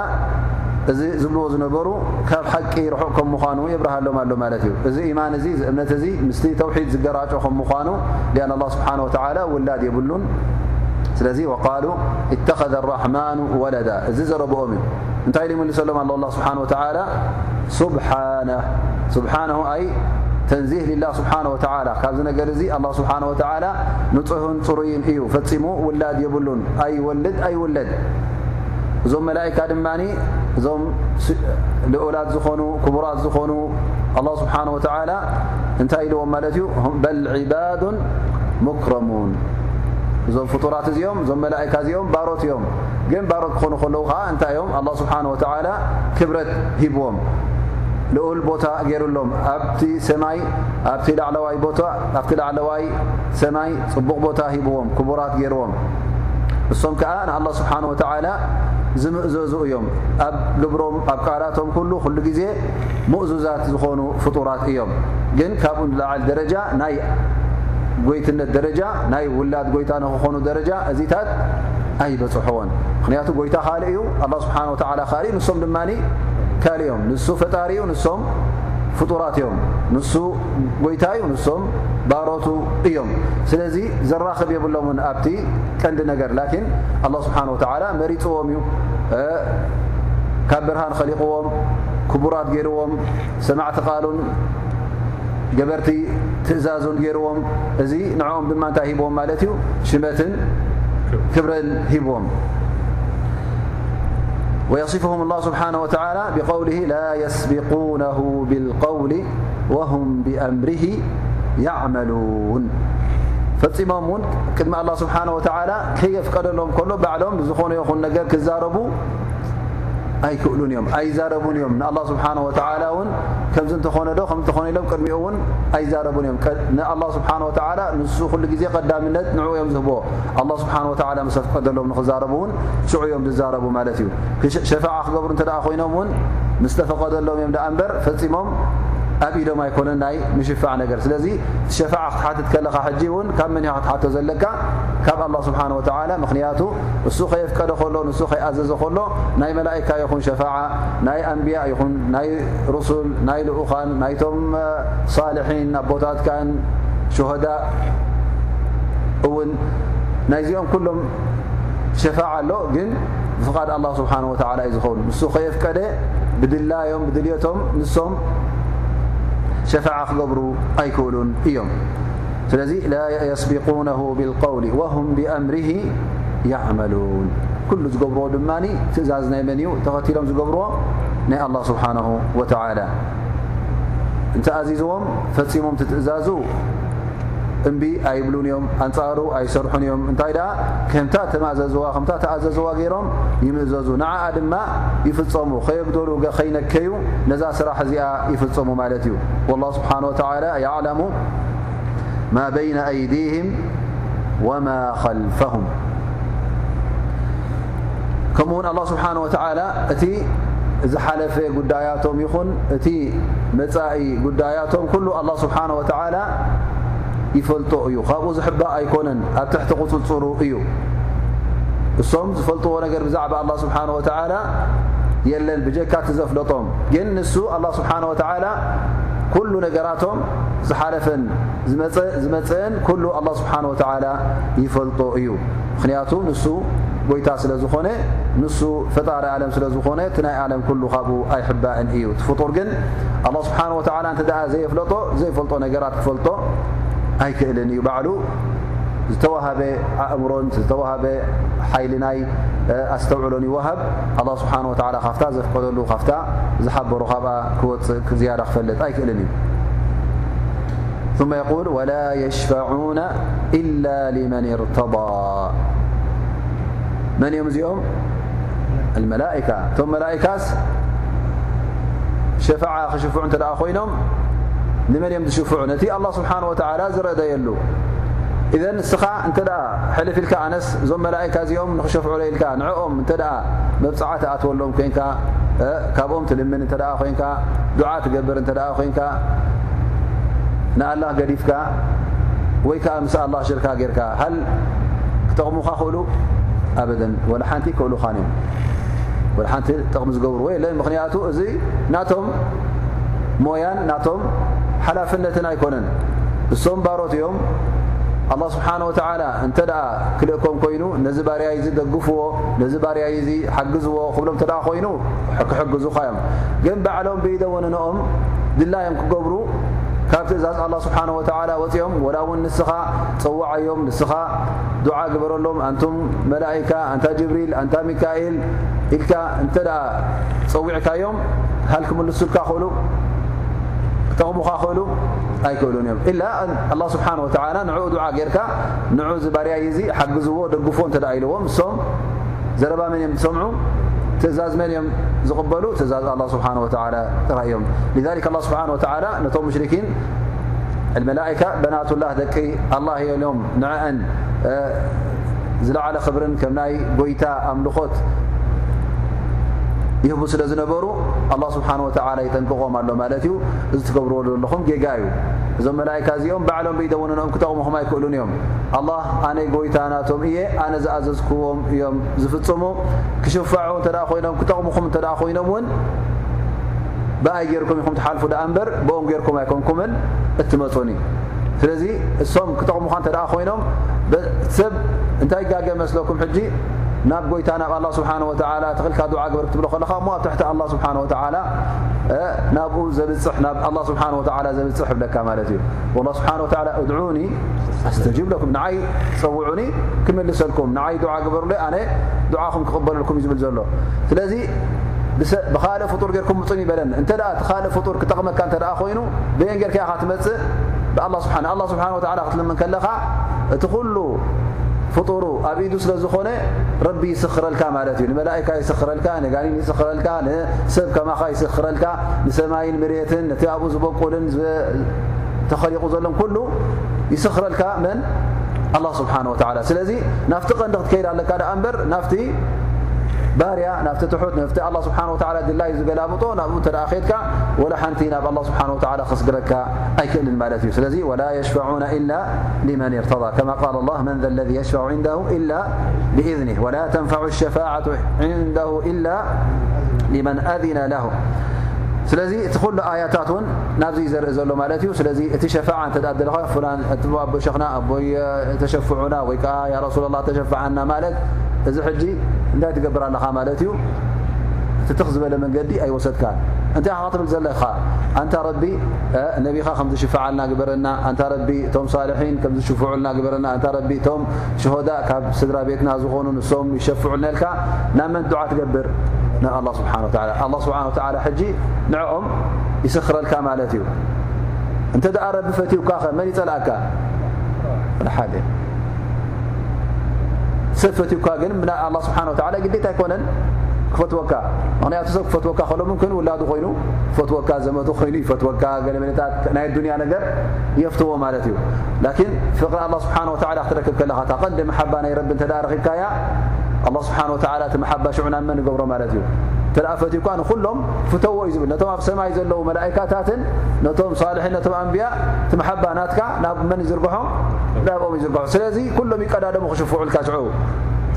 እዚ ዝብልዎ ዝነበሩ ካብ ሓቂ ርሑቕ ከም ምዃኑ የብርሃሎም ኣሎ ማለት እዩ እዚ ኢማን እዚ እምነት እዚ ምስ ተውሒድ ዝገራጮ ከም ምዃኑ ኣን ه ስብሓን ወተላ ውላድ የብሉን ስለዚ ወቃሉ እተኸذ ራሕማኑ ወለዳ እዚ ዘረብኦም እዩ እንታይ ልምልሰሎም ኣሎ ه ስብሓን ወተላ ስብሓነ ስብሓነሁ ኣይ ተንዚህ ልላ ስብሓን ወተላ ካብዚ ነገር እዚ ኣላ ስብሓን ወተላ ንፁህን ፅሩይን እዩ ፈፂሙ ውላድ የብሉን ኣይወልድ ኣይውለድ እዞም መላእካ ድማኒ እዞም ልኡላት ዝኾኑ ክቡራት ዝኾኑ ኣه ስብሓን ወተላ እንታይ ኢልዎም ማለት እዩ? በል ዕባዱ ሙክረሙን። እዞም ፍጡራት እዚኦም እዞም መላእካ እዚኦም ባሮት እዮም። ግን ባሮት ክኾኑ ከለዉ ከዓ እንታይ እዮም? ኣه ስብሓን ወተላ ክብረት ሂብዎም። ልኡል ቦታ ገይሩሎም። ኣብቲ ሰማይ ኣብቲ ላዕለዋይ ሰማይ ፅቡቕ ቦታ ሂብዎም ክቡራት ገይርዎም። እሶም ከዓ ንኣه ስብሓን ወተላ ዝምእዘዙ እዮም። ኣብ ግብሮም ኣብ ቃላቶም ኩሉ ኩሉ ግዜ ምእዙዛት ዝኾኑ ፍጡራት እዮም። ግን ካብኡ ንላዓል ደረጃ ናይ ጎይትነት ደረጃ ናይ ውላድ ጎይታ ንክኾኑ ደረጃ እዚታት ኣይበፅሖዎን ምክንያቱ ጎይታ ካሊእ እዩ። ኣላ ስብሓን ወተላ ካሊእ ንሶም ድማ ካሊእዮም ንሱ ፈጣሪ እዩ ንሶም ፍጡራት እዮም። ንሱ ጎይታ እዩ ንሶም ባሮቱ እዮም። ስለዚ ዘራኽብ የብሎምን ኣብቲ ቀንዲ ነገር። ላኪን ኣላ ስብሓን ወተላ መሪፅዎም እዩ። ካብ ብርሃን ኸሊቕዎም ክቡራት ገይርዎም ሰማዕቲ ቓሉን ገበርቲ ትእዛዙን ገይርዎም። እዚ ንዕኦም ድማ እንታይ ሂብዎም ማለት እዩ? ሽመትን ክብረን ሂብዎም ويصفهم الله سبحانه وتعالى بقوله لا يسبقونه بالقول وهم بأمره يعملون ፈፂሞም እውን ቅድሚ ኣላ ስብሓን ወተዓላ ከየፍቀደሎም ከሎ ባዕሎም ብዝኾነ ይኹን ነገር ክዛረቡ ኣይክእሉን እዮም ኣይዛረቡን እዮም። ንኣላ ስብሓን ወተዓላ እውን ከምዚ እንተኾነ ዶ ከምዝተኾነ ኢሎም ቅድሚኡ እውን ኣይዛረቡን እዮም። ንኣላ ስብሓን ወተዓላ ንሱ ኩሉ ግዜ ቀዳምነት ንዕኡ እዮም ዝህቦ ኣላ ስብሓን ወተዓላ ምስ ፍቀደሎም ንክዛረቡ እውን ሽዑ እዮም ዝዛረቡ ማለት እዩ። ሸፋዓ ክገብሩ እንተ ደኣ ኮይኖም እውን ምስ ተፈቀደሎም እዮም ዳኣ እምበር ፈፂሞም ኣብ ኢዶም ኣይኮነን ናይ ምሽፋዕ ነገር። ስለዚ ሸፋዓ ክትሓትት ከለኻ ሕጂ እውን ካብ መን ክትሓቶ ዘለካ? ካብ ኣላ ስብሓን ወተዓላ። ምክንያቱ እሱ ከየፍቀደ ከሎ ንሱ ከይኣዘዘ ከሎ ናይ መላእካ ይኹን ሸፋዓ ናይ ኣንብያ ይኹን ናይ ሩሱል ናይ ልኡኻን ናይቶም ሳልሒን ኣቦታትካን ሸሆዳ እውን ናይዚኦም ኩሎም ሸፋዓ ኣሎ ግን ብፍቓድ ኣላ ስብሓን ወተዓላ እዩ ዝኸውን። ንሱ ከየፍቀደ ብድላዮም ብድልዮቶም ንሶም شفع خبر أيكول يم فلذي لا يسبقونه بالقول وهم بأمره يعملون. كل زقبر دمان تزاز ني من تختلم زقبر ني الله سبحانه وتعالى. انت أزيزم فمم تتእزاز እምቢ ኣይብሉን እዮም ኣንፃሩ ኣይሰርሑን እዮም እንታይ ደኣ ከምታ ተማዘዝዋ ከምታ ተኣዘዝዋ ገይሮም ይምእዘዙ ንዓኣ ድማ ይፍፀሙ ከየግደሉ ከይነከዩ ነዛ ስራሕ እዚኣ ይፍፀሙ ማለት እዩ والله ስብሓን ወተላ የዕለሙ ማ በይነ ኣይዲህም ወማ ከልፈሁም ከምኡ ውን ኣላ ስብሓን ወተላ እቲ ዝሓለፈ ጉዳያቶም ይኹን እቲ መፃኢ ጉዳያቶም ኩሉ ኣላ ስብሓን ወተላ ይፈልጦ እዩ። ካብኡ ዝሕባእ ኣይኮነን። ኣብ ትሕቲ ቕፅፅሩ እዩ። እሶም ዝፈልጥዎ ነገር ብዛዕባ ኣላ ስብሓን ወተዓላ የለን። ብጀካቲ ዘፍለጦም ግን ንሱ ኣላ ስብሓን ወተዓላ ኩሉ ነገራቶም ዝሓለፈን ዝመፅአን ኩሉ ኣላ ስብሓን ወተዓላ ይፈልጦ እዩ። ምክንያቱ ንሱ ጎይታ ስለ ዝኾነ ንሱ ፈጣሪ ዓለም ስለ ዝኾነ እቲ ናይ ዓለም ኩሉ ካብኡ ኣይሕባእን እዩ። ትፍጡር ግን ኣላ ስብሓን ወተዓላ እንተ ዘየፍለጦ ዘይፈልጦ ነገራት ክፈልጦ ኣይክእልን እዩ ባዕሉ ዝተዋሃበ ኣእምሮን ዝተዋሃበ ሓይሊ ናይ ኣስተውዕሎን ይወሃብ ኣላ ስብሓን ወላ ካፍታ ዘፍቀደሉ ካፍታ ዝሓበሩ ካብኣ ክወፅእ ዝያዳ ክፈልጥ ኣይክእልን እዩ ثم يقول ولا يشفعون إلا لمن ارتضى من يم زئم الملائكة م ملائكس شفع خشفع نت ኮይኖم ንመን እዮም ዝሽፍዑ ነቲ ኣላ ስብሓን ወተዓላ ዝረአደየሉ እዘን ንስኻ እንተ ሕልፍ ኢልካ ኣነስ እዞም መላእካ እዚኦም ንክሸፍዑ ለኢልካ ንዕኦም እንተ ደኣ መብፅዓ ተኣትወሎም ኮንካ ካብኦም ትልምን እንተ ኮንካ ዱዓ ትገብር እንተ ኮንካ ንኣላህ ገዲፍካ ወይ ከዓ ምስ ኣላ ሽርካ ጌርካ። ሃል ክጠቕሙካ ክእሉ ኣበደን። ወላ ሓንቲ ክእሉኻን እዮም። ወ ሓንቲ ጠቕሚ ዝገብሩ ወይ ለ ምክንያቱ እዚ ናቶም ሞያን ናቶም ሓላፍነትን ኣይኮነን። እሶም ባሮት እዮም። ኣላ ስብሓን ወተዓላ እንተ ደኣ ክልእኮም ኮይኑ ነዚ ባርያይ ዚ ደግፍዎ ነዚ ባርያይ ዚ ሓግዝዎ ክብሎም እተ ኮይኑ ክሕግዙኻ እዮም። ግን ባዕሎም ብኢደውንንኦም ድላዮም ክገብሩ። ካብ ትእዛዝ ኣላ ስብሓን ወተዓላ ወፂኦም ወላ እውን ንስኻ ፀዋዓዮም ንስኻ ዱዓ ግበረሎም። ኣንቱም መላእካ እንታ ጅብሪል እንታ ሚካኤል ኢልካ እንተ ደኣ ፀዊዕካዮም ሃል ክምልሱልካ ክእሉ ከቕቡካ ክእሉ ኣይክእሉን እዮም። ኢላ ኣه ስብሓ ንኡ ድዓ ጌርካ ንዑ ዝባርያይ እዚ ሓግዝዎ ደግፎ እተዳ ኢልዎም ሶም ዘረባ መን እዮም ዝሰምዑ? ትእዛዝ መን እዮም ዝቕበሉ? ትእዛዝ ه ስብሓ ጥራይ እዮም። ስብሓ ነቶም ሙሽርኪን መላئካ በናትላህ ደቂ ኣላه የልዮም ንአን ዝለዓለ ክብርን ከም ናይ ጎይታ ኣምልኾት ይህቡ ስለ ዝነበሩ ኣላ ስብሓን ወተዓላ ይጠንቅቖም ኣሎ ማለት እዩ። እዚ ትገብርዎ ዘለኹም ጌጋ እዩ። እዞም መላእካ እዚኦም ባዕሎም ብኢደውንኦም ክጠቕሙኹም ኣይክእሉን እዮም። ኣላ ኣነይ ጎይታ ናቶም እየ ኣነ ዝኣዘዝክዎም እዮም ዝፍፅሙ። ክሽፋዑ እተ ኮይኖም ክጠቕሙኹም እተ ኮይኖም እውን ብኣይ ጌርኩም ኢኹም ትሓልፉ ዳኣ እምበር ብኦም ጌርኩም ኣይኮንኩምን እትመፁኒ ስለዚ እሶም ክጠቕሙኻ እተ ኮይኖም ሰብ እንታይ ጋገ መስለኩም ሕጂ ናብ ጎይታ ናብ ኣላ ስብሓን ወተዓላ ትኽልካ ድዓ ግበር ክትብሎ ከለኻ እሞ ኣብ ትሕቲ ኣላ ስብሓን ወተዓላ ናብኡ ዘብፅሕ ናብ ኣላ ስብሓን ወተዓላ ዘብፅሕ ይብለካ ማለት እዩ ላ ስብሓን ወተዓላ እድዑኒ ኣስተጂብ ለኩም ንዓይ ፀውዑኒ ክምልሰልኩም ንዓይ ድዓ ግበሩለ ኣነ ድዓኹም ክቕበለልኩም እዩ ዝብል ዘሎ ስለዚ ብካልእ ፍጡር ጌርኩም ምፁን ይበለን እንተ ደኣ እቲ ካልእ ፍጡር ክጠቕመካ እንተ ደኣ ኮይኑ ብየን ጌርካ ኢኻ ትመፅእ ብኣላ ስብሓን ኣላ ስብሓን ወተዓላ ክትልምን ከለኻ እቲ ኩሉ ፍጡሩ ኣብ ኢዱ ስለ ዝኾነ ረቢ ይስኽረልካ ማለት እዩ። ንመላእካ ይስኽረልካ ነጋኒን ይስኽረልካ ንሰብ ከማኻ ይስኽረልካ ንሰማይን ምሬትን ነቲ ኣብኡ ዝበቁልን ተኸሊቑ ዘሎን ኩሉ ይስኽረልካ መን? ኣላ ስብሓን ወተዓላ ስለዚ ናፍቲ ቐንዲ ክትከይድ ኣለካ ዳኣ እምበር ናፍቲ ባርያ ናብቲ ትሑት ንፍቲ ኣ ስብሓ ድላይ ዝገላብጦ ናብኡ እተ ኬድካ ወላ ሓንቲ ናብ ኣ ስብሓ ክስግረካ ኣይክእልን ማለት እዩ ስለዚ ወላ የሽፈዑና ኢላ لመን ርተض ከማ ቃል ላ መን ذ ለذ የሽፈع ንደሁ ኢላ ብእذኒ ወላ ተንፈع الሸፋعة ንደሁ ኢላ لመን ኣذነ ለሁ ስለዚ እቲ ኩሉ ኣያታት እውን ናብዚ ዘርኢ ዘሎ ማለት እዩ ስለዚ እቲ ሸፋዓ እተዳድለ ሸክና ኣቦይ ተሸፍዑና ወይ ከዓ ያ ረሱላ ላ ተሸፋዓና ማለት እዚ ሕጂ እንታይ ትገብር ኣለኻ ማለት እዩ እትትኽ ዝበለ መንገዲ ኣይወሰድካ እንታይ ካ ትብል ዘለኻ ኣንታ ረቢ ነቢኻ ከምዝሽፍዓልና ግበረና እንታ ረቢ እቶም ሳልሒን ከምዝሽፍዑልና ግበረና እንታ ረቢ እቶም ሽሆዳ ካብ ስድራ ቤትና ዝኾኑ ንሶም ይሸፍዑልናልካ ናብ መን ድዓ ትገብር ናብ ኣላ ስብሓን ወላ ኣላ ስብሓን ወተዓላ ሕጂ ንዕኦም ይስኽረልካ ማለት እዩ እንተ ደኣ ረቢ ፈትውካ ኸ መን ይፀልአካ ሓደ ሰብ ፈትውካ ግን ስብሓን ወላ ግዴታ ኣይኮነን። ክፈትወካ ምክንያቱ ሰብ ክፈትወካ ከሎ ምምን ውላዱ ኮይኑ ፈትወካ ዘመቱ ኮይኑ ይፈትወካ ገለመታት ናይ ዱንያ ነገር የፍትዎ ማለት እዩ። ላኪን ፍቅሪ ኣላ ስብሓን ወላ ክትረክብ ከለካ ታ ቀንዲ መሓባ ናይ ረቢ እንተ ረኺብካያ ኣላ ስብሓን ወተዓላ እቲ መሓባ ሽዑና መን ይገብሮ ማለት እዩ? ተደኣ ፈትውካ ንኩሎም ፍተዎ እዩ ዝብል ነቶም ኣብ ሰማይ ዘለዉ መላእካታትን ነቶም ሳልሒን ነቶም ኣንብያ እቲ መሓባ ናትካ ናብ መን ይዝርግሖም ናብኦም ይዝርግሖ ስለዚ ኩሎም ይቀዳደሙ ክሽፍዑልካ ሽዑ።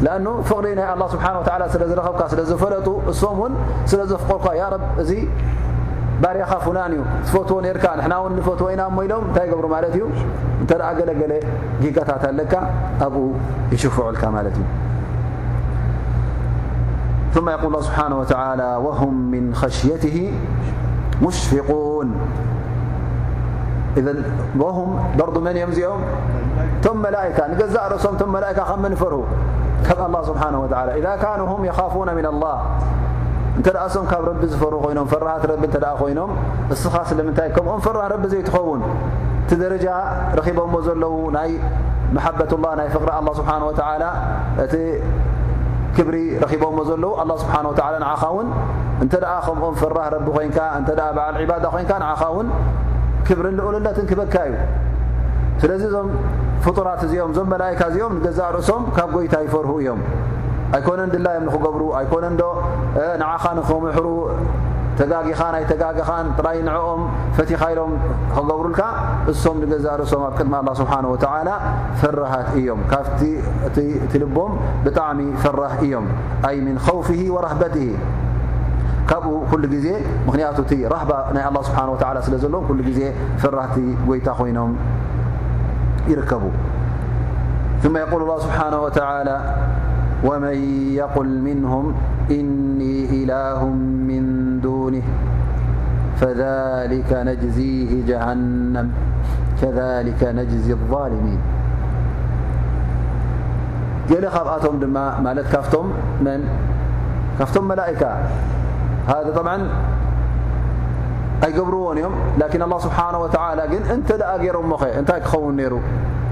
ለኣኑ ፍቕሪ ናይ ኣላ ስብሓን ወተዓላ ስለ ዝረኸብካ ስለ ዝፈለጡ እሶም እውን ስለ ዘፍቆርካ ያ ረብ እዚ ባርያኻ ፍናን እዩ። ዝፈትዎ ነርካ ንሕና እውን ንፈትዎ ኢና ሞ ኢሎም እንታይ ይገብሩ ማለት እዩ? እንተ ገለገለ ጊጋታት ኣለካ ኣብኡ ይሽፍዑልካ ማለት እዩ ثم يقول الله سبحانه وتعالى وهم من خشيته مشفقون. إذا وهم برض من يمزئهم ثم ملائكة. نقزع رسهم ثم ملائكة خم منفره كما الله سبحانه وتعالى. إذا كانوا هم يخافون من الله. እንተ ካብ ረቢ ዝፈሩ ኮይኖም ፈራሃት ረቢ እተ ኮይኖም እስኻ ስለምንታይ ከምኦም ፈራህ ረቢ ዘይትኸውን እቲ ደረጃ ረኺቦሞ ዘለዉ ናይ መሓበት ላ ናይ ፍቅሪ ኣላ ስብሓን ወተዓላ እቲ ክብሪ ረኺቦሞ ዘለዉ ኣላ ስብሓን ወተዓላ ንዓኻ እውን እንተ ከምኦም ፈራህ ረቢ ኮንካ እንተ በዓል ዒባዳ ኮንካ ንዓኻ እውን ክብርን ልኡልነትን ክበካ እዩ። ስለዚ እዞም ፍጡራት እዚኦም እዞም መላእካ እዚኦም ንገዛእ ርእሶም ካብ ጎይታ ይፈርሁ እዮም። ኣይኮነን ድላዮም ንክገብሩ ኣይኮነን ዶ ንዓኻ ንኸምሕሩ ተጋጊኻ ናይ ተጋግኻን ጥራይ ንዕኦም ፈቲኻ ኢሎም ክገብሩልካ እሶም ንገዛእ ርእሶም ኣብ ቅድሚ ኣላ ስብሓን ወተዓላ ፈራሃት እዮም ካብቲ እቲ ልቦም ብጣዕሚ ፈራህ እዮም ኣይ ምን ከውፊ ወረህበት ካብኡ ኩሉ ግዜ ምክንያቱ እቲ ራህባ ናይ ኣላ ስብሓን ወላ ስለ ዘለዎም ኩሉ ግዜ ፈራህቲ ጎይታ ኮይኖም ይርከቡ ثم يقول الله سبحانه وتعالى ومن يقل منهم إني إله من دونه فذلك نجزيه جهنم كذلك نجزي الظالمين قل خبأتم دم مالت كفتم من كفتم ملائكة هذا طبعا ኣይገብርዎን እዮም ላኪን ኣላ ስብሓን ወተዓላ ግን እንተ ደኣ ገይሮም ሞኸ እንታይ ክኸውን ነይሩ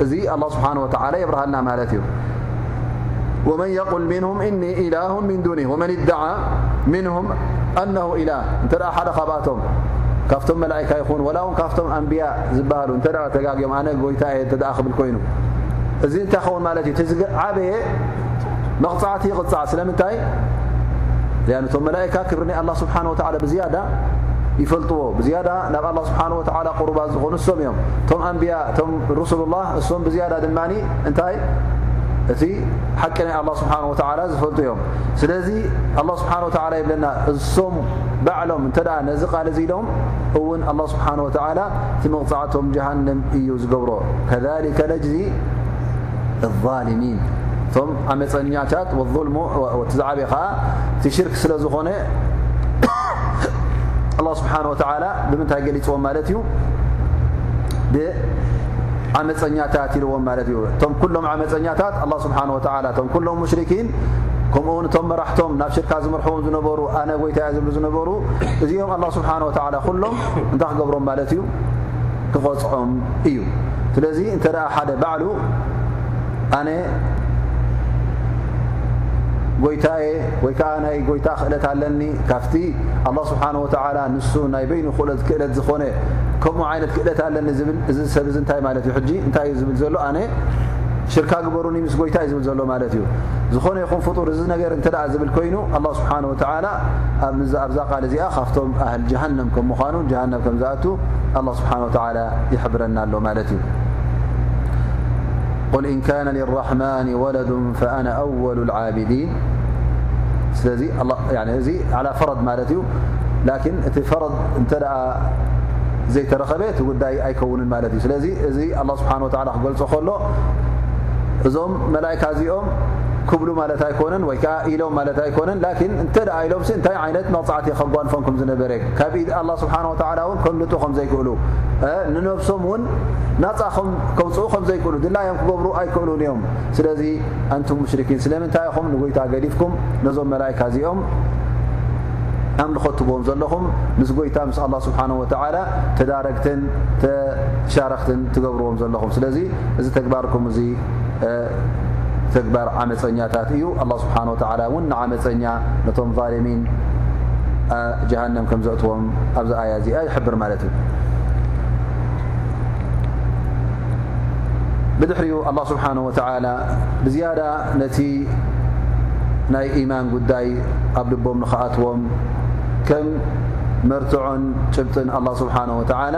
እዚ ኣላ ስብሓን ወተዓላ የብርሃልና ማለት እዩ ومن يقل منهم إني إله من دونه ومن ادعى منهم أنه إله. እተ ሓደ ካብኣቶም ካብቶም መላئካ ይኹን وላ ውን ካብቶም ኣንብያ ዝበሃሉ እተ ተጋግም ኣነ ጎይታ የ እተ ክብል ኮይኑ። እዚ እንታይ ኸውን ማለት እዩ? ዓበየ መቕፃዕቲ ይቕፃዕ ስለምንታይ? ቶም መላئካ ክብሪ ናይ ኣه ስብሓه و ብዝያዳ ይፈልጥዎ። ብዝያዳ ናብ ኣه ስብሓه ወ ቁርባ ዝኾኑ እሶም እዮም። ቶም ኣንብያ ቶም ረሱሉላه እሶም ብዝያዳ ድማ እንታይ? እቲ ሓቂ ናይ ኣه ስብሓ ዝፈልጡ እዮም። ስለዚ ኣه ስብሓ ይብለና እሶም ባዕሎም እንተ ነዚ ቃል እዚ ኢሎም እውን ኣه ስብሓ እቲ መቕፃዕቶም ጀሃንም እዩ ዝገብሮ። ከሊከ ለጅዚ ظልሚን እቶም ዓመፀኛታት ቲዝዓበ ከዓ እቲ ሽርክ ስለ ዝኾነ ስብሓ ብምንታይ ገሊፅዎም ማለት እዩ ዓመፀኛታት ኢልዎም ማለት እዩ። እቶም ኩሎም ዓመፀኛታት ኣه ስብሓ እቶም ኩሎም ሙሽርኪን ከምኡውን እቶም መራሕቶም ናብ ሽርካ ዝመርሕዎም ዝነበሩ ኣነ ጎይታያ ዝብሉ ዝነበሩ እዚኦም ኣه ስብሓ ኩሎም እንታይ ክገብሮም ማለት እዩ? ክቐፅዖም እዩ። ስለዚ እንተ ሓደ ባዕሉ ኣነ ጎይታየ ወይ ከዓ ናይ ጎይታ ክእለት ኣለኒ። ካብቲ ኣላ ስብሓን ወተዓላ ንሱ ናይ በይኑ ክእለት ዝኾነ ከምኡ ዓይነት ክእለት ኣለኒ ዝብል እዚ ሰብ ዚ እንታይ ማለት እዩ? ሕጂ እንታይ እዩ ዝብል ዘሎ? ኣነ ሽርካ ግበሩኒ ምስ ጎይታ እዩ ዝብል ዘሎ ማለት እዩ። ዝኾነ ይኹን ፍጡር እዚ ነገር እንተ ደኣ ዝብል ኮይኑ ኣላ ስብሓን ወተዓላ ኣብዛ ቃል እዚኣ ካብቶም ኣህል ጀሃንም ከም ምዃኑ ጀሃንም ከም ዝኣቱ ኣላ ስብሓን ወተዓላ ይሕብረና ኣሎ ማለት እዩ قل إن كان للرحمن ولد فأنا أول العابدين. يعني على فرض مالت لكن ت فرض نت ዘይተረኸበ ي أيكون ኣይከውንን ማለት الله سبحانه وتعالى ክገልፆ ل እዞም መላئካ እዚኦም ክብሉ ማለት ኣይኮነን ወይ ከዓ ኢሎም ማለት ኣይኮነን። ላኪን እንተ ኢሎም እንታይ ዓይነት መቕፃዕቲ ከጓንፎምኩም ዝነበረ ካብ ኣላ ወተዓላ እውን ከምልጡ ከም ዘይክእሉ ንነብሶም እውን ናፃ ከውፅኡ ከም ዘይክእሉ ድላዮም ክገብሩ ኣይክእሉን እዮም። ስለዚ ኣንቱም ሙሽርኪን ስለምንታይ ኢኹም? ንጎይታ ገዲፍኩም ነዞም መላእካ እዚኦም ኣምልኸትዎም ዘለኹም። ምስ ጎይታ ምስ ኣላ ስብሓን ወተዓላ ተዳረግትን ተሻረክትን ትገብርዎም ዘለኹም። ስለዚ እዚ ተግባርኩም እዚ ተግባር ዓመፀኛታት እዩ። ወተዓላ እውን ንዓመፀኛ ነቶም ዛልሚን ጀሃንም ከም ዘእትዎም ኣብዚ ኣያ እዚኣ ይሕብር ማለት እዩ። ብድሕሪኡ ኣላ ስብሓን ወተዓላ ብዝያዳ ነቲ ናይ ኢማን ጉዳይ ኣብ ልቦም ንኽኣትዎም ከም መርትዖን ጭብጥን ኣላ ስብሓን ወተዓላ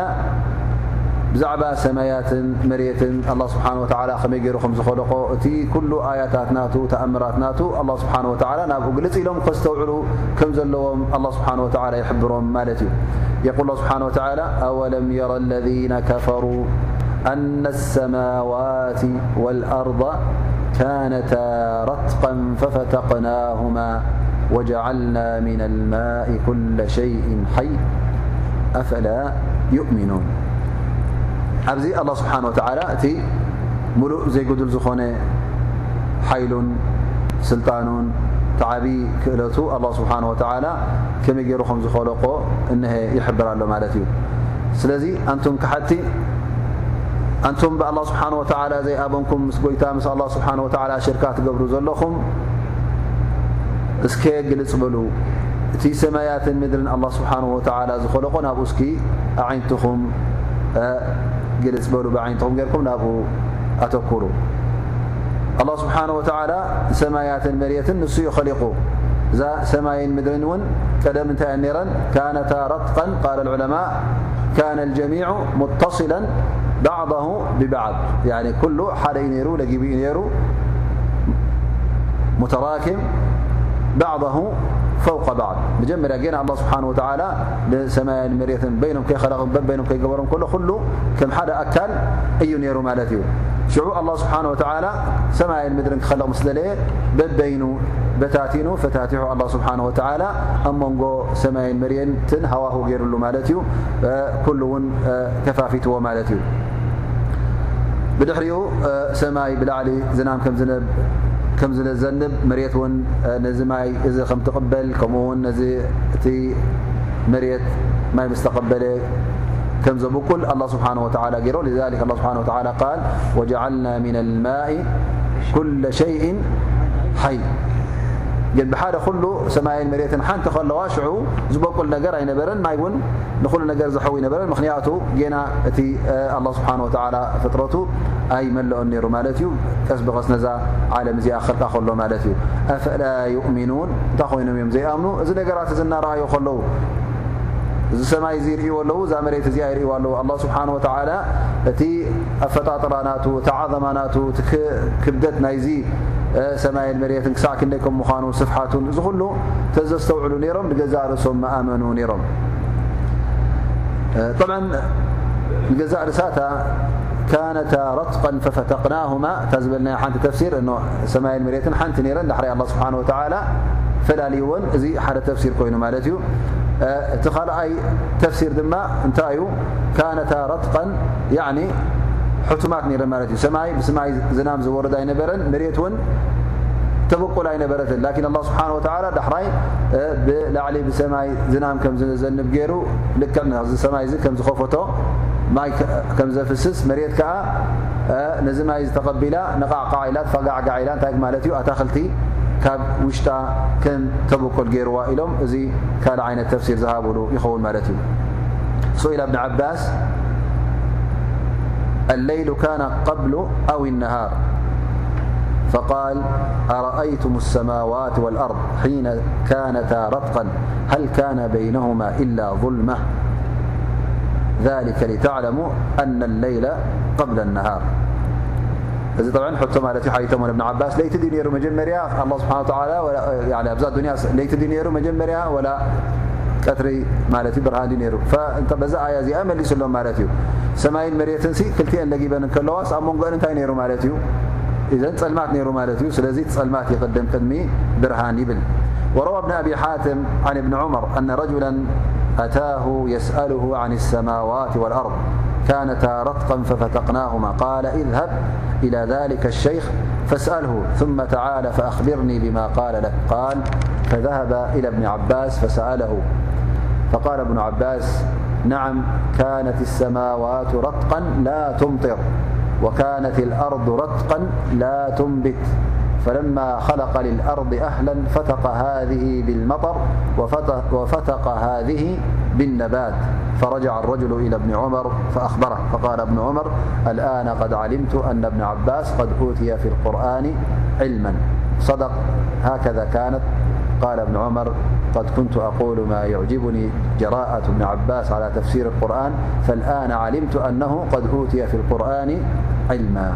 ብዛዕባ ሰማያትን መሬትን ኣላ ስብሓን ወተላ ከመይ ገይሩ ከም ዝኸለቆ እቲ ኩሉ ኣያታት ናቱ ተኣምራት ናቱ ኣላ ስብሓን ወተላ ናብኡ ግልፅ ኢሎም ከዝተውዕሉ ከም ዘለዎም ኣላ ስብሓን ወተላ ይሕብሮም ማለት እዩ የቁል ስብሓን ወተላ ኣወለም የራ ለذነ ከፈሩ أن السماوات ወልኣርض ካነታ رتقا ففتقناهما ወጀዓልና ምና الماء ኩለ شيء ሓይ ኣፈላ يؤمنون ኣብዚ ኣላ ስብሓን ወተዓላ እቲ ሙሉእ ዘይገዱል ዝኾነ ሓይሉን ስልጣኑን ተዓብዪ ክእለቱ ኣላ ስብሓን ወተዓላ ከመይ ገይሩ ከም ዝኸለቆ እነሀ ይሕብር ኣሎ ማለት እዩ። ስለዚ ኣንቱም ክሓቲ ኣንቱም ብኣላ ስብሓን ወተዓላ ዘይኣበንኩም ምስ ጎይታ ምስ ኣላ ስብሓን ወተዓላ ሽርካ ትገብሩ ዘለኹም እስከ ግልፅ በሉ። እቲ ሰማያትን ምድርን ኣላ ስብሓን ወተዓላ ዝኸለቆ ናብኡ እስኪ ኣዓይንትኹም ገለ ዝበሉ ብዓይንትኹም ጌርኩም ናብኡ ኣተኩሩ ኣላ ስብሓን ወተዓላ ሰማያትን መሬትን ንሱ ዩ ኸሊቑ እዛ ሰማይን ምድርን እውን ቀደም እንታይ እየ ነረን ካነታ ረጥቀን ቃል ዑለማء ካነ الጀሚع ሙተصላ ባዕضه ብባዕድ ኩሉ ሓደ እዩ ነይሩ ለጊቢኡ ነይሩ ሙተራኪም ባዕضه فوق بعض. مجمر ن الله سبحانه وتعالى سماء كي بينم بينهم كي كيقبرم كل خل كم حدا أكل أي نير مالت ي شعو الله سبحانه وتعالى سماي مدر خلق مسلليه ببين بتاتن فتاتح الله سبحانه وتعالى. أمنق سماي مري هواه يرل مالت ي آه، كل ون آه، كفافتو مالت ي بدحري آه، سماي بلعلي زنام كم زنب ዝዘንብ መሬት ውን ነዚ ማይ እዚ ከም ትቕበል ከምኡውን ነዚ እቲ መሬት ማይ ምስ ተቐበለ كم زبكل الله سبحانه وتعالى ر لذلك الله سبحانه وتعالى قال وجعلنا من الماء كل شيء حي ግን ብሓደ ኩሉ ሰማይን መሬትን ሓንቲ ከለዋ ሽዑ ዝበቁል ነገር ኣይነበረን ማይ እውን ንኩሉ ነገር ዝሓዊ ይነበረን ምክንያቱ ጌና እቲ ኣላ ስብሓን ወተላ ፍጥረቱ ኣይመልኦን ነይሩ ማለት እዩ። ቀስ ብቀስ ነዛ ዓለም እዚኣ ክልቃ ከሎ ማለት እዩ። ኣፈላ ይؤሚኑን እንታይ ኮይኖም እዮም ዘይኣምኑ? እዚ ነገራት እዚ እናረኣዩ ከለዉ እዚ ሰማይ እዚ ይርእዎ ኣለዉ እዛ መሬት እዚኣ ይርእዎ ኣለዉ ኣላ ስብሓን ወተዓላ እቲ ኣፈጣጥራ ናቱ እቲ ዓظማ ናቱ እቲ ክብደት ናይዚ ሰማይን መሬትን ክሳዕ ክንደይ ከም ምዃኑ ስፍሓቱን እዚ ኩሉ ተዘስተውዕሉ ነይሮም ንገዛ ርእሶም መኣመኑ ነይሮም طብዓ ንገዛ ርእሳታ ካነታ ረጥقን ፈፈተቅናهማ እታ ዝበልና ሓንቲ ተፍሲር እ ሰማይን መሬትን ሓንቲ ነረን ዳሕሪ ኣላ ስብሓን ወተዓላ ፈላልይዎን እዚ ሓደ ተፍሲር ኮይኑ ማለት እዩ እቲ ኻልኣይ ተፍሲር ድማ እንታይ እዩ ካነታ ረጥቀን ሕቱማት ነረን ማለት እዩ ሰማይ ብሰማይ ዝናም ዝወረድ ኣይነበረን መሬት እውን ተበቁል ኣይነበረትን ላኪን ኣ ስብሓ ወላ ዳሕራይ ብላዕሊ ብሰማይ ዝናም ከም ዘንብ ገይሩ ልክዕ ዚ ሰማይ እዚ ከም ዝኸፈቶ ማይ ከም ዘፍስስ መሬት ከዓ ነዚ ማይ ዝተቐቢላ ነቓዕቃዓ ኢላ ተፈጋዕጋዕ ኢላ እንታይ ማለት እዩ ኣታክልቲ ካብ ውሽጣ ከም ተበቆል ገይርዋ ኢሎም እዚ ካልእ ዓይነት ተፍሲር ዝሃብሉ ይኸውን ማለት እዩ ሱኢላ እብኒ ዓባስ الليل كان قبل أو النهار فقال أرأيتم السماوات والأرض حين كانتا رطقا هل كان بينهما إلا ظلمة ذلك لتعلموا أن الليل قبل النهار እዚ ጠብዓ ሕቶ ማለት እዩ ሓቶም እብን ዓባስ ለይቲ ዩ ነሩ መጀመርያ ስብሓ ኣብዛ ዱንያ ለይቲ ዩ ነሩ መጀመርያ ወላ ቀትሪ ማለት እዩ ብርሃን ዩ ነሩ በዛ ኣያ እዚኣ መሊሱሎም ማለት እዩ ሰማይን መሬትን ክልቲአን ለጊበን ከለዋስ ኣብ መንጎአን እንታይ ነይሩ ማለት እዩ إذن لمات نر ملت لذ لمات يقدم قدم برهان يبل وروى ابن أبي حاتم عن ابن عمر أن رجلا أتاه يسأله عن السماوات والأرض. كانتا رطقا ففتقناهما. قال اذهب إلى ذلك الشيخ فاسأله ثم تعال فأخبرني بما قال لك. قال فذهب إلى ابن عباس فسأله. فقال ابن عباس نعم كانت السماوات رطقا لا تمطر وكانت الأرض رطقا لا تنبت. فلما خلق للأرض أهلا فتق هذه بالمطر وفتق هذه بالنبات. فرجع الرجل إلى ابن عمر فأخبره فقال ابن عمر الآن قد علمت أن ابن عباس قد أوتي في القرآن علما. صدق هكذا كانت. قال ابن عمر قد كنت أقول ما يعجبني جراءة ابن عباس على تفسير القرآن فالآن علمت أنه قد أوتي في القرآن علما.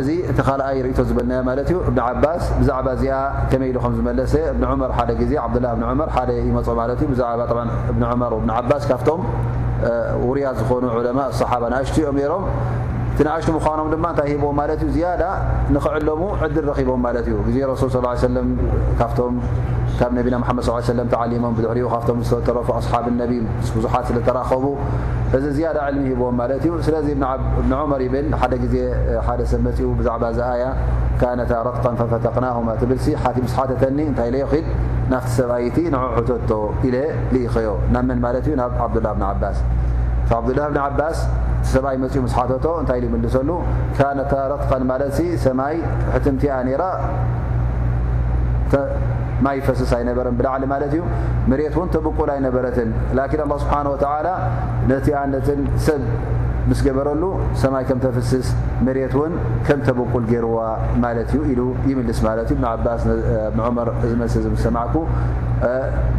እዚ እቲ ካልኣይ ርእቶ ዝበልና ማለት እዩ። እብኒ ዓባስ ብዛዕባ እዚኣ ከመይ ኢሉ ከም ዝመለሰ እብኒ ዑመር ሓደ ግዜ ዓብዱላ እብኒ ዑመር ሓደ ይመፆ ማለት እዩ። ብዛዕባ እብኒ ዑመር እብኒ ዓባስ ካብቶም ውርያት ዝኾኑ ዑለማ ሰሓባ ንኣሽትኦም ነይሮም። እቲ ንኣሽቱ ምዃኖም ድማ እንታይ ሂቦም ማለት እዩ? ዝያዳ ንኽዕለሙ ዕድል ረኺቦም ማለት እዩ። ግዜ ረሱል ስ ሰለም ካብቶም ካብ ነቢና ص ሰለም ተዓሊሞም ብድሕሪኡ ካብቶም ዝተተረፉ ኣስሓብ ነቢ ብዙሓት ስለተራኸቡ እዚ ዝያዳ ዕልሚ ሂቦዎም ማለት እዩ ስለዚ እብኒ ዑመር ይብል ሓደ ግዜ ሓደ ሰብ መፅኡ ብዛዕባ ዚ ኣያ ካነታ ረጥቃ ፈፈተቕናሁማ ትብልሲ ሓቲ ምስ ሓተተኒ እንታይ ለይኺድ ናፍቲ ሰብኣይቲ ንዑ ሕተቶ ኢለ ልኢኸዮ ናብ መን ማለት እዩ ናብ ዓብዱላ ብኒ ዓባስ ዓብዱላህ ብኒ ዓባስ እቲ ሰብኣይ መፅኡ ምስ ሓተቶ እንታይ ይምልሰሉ ካነታ ረጥቃን ማለት ሰማይ ሕትምቲኣ ነራ ማይ ፈስስ ኣይነበረን ብላዕሊ ማለት እዩ። መሬት እውን ተብቁል ኣይነበረትን። ላኪን ኣ ስብሓን ወተዓላ ነቲኣነትን ሰብ ምስ ገበረሉ ሰማይ ከም ተፍስስ መሬት እውን ከም ተብቁል ገይርዋ ማለት እዩ ኢሉ ይምልስ ማለት እዩ። ብዓባስ ዑመር እዚ መልሲ ዝሰማዕኩ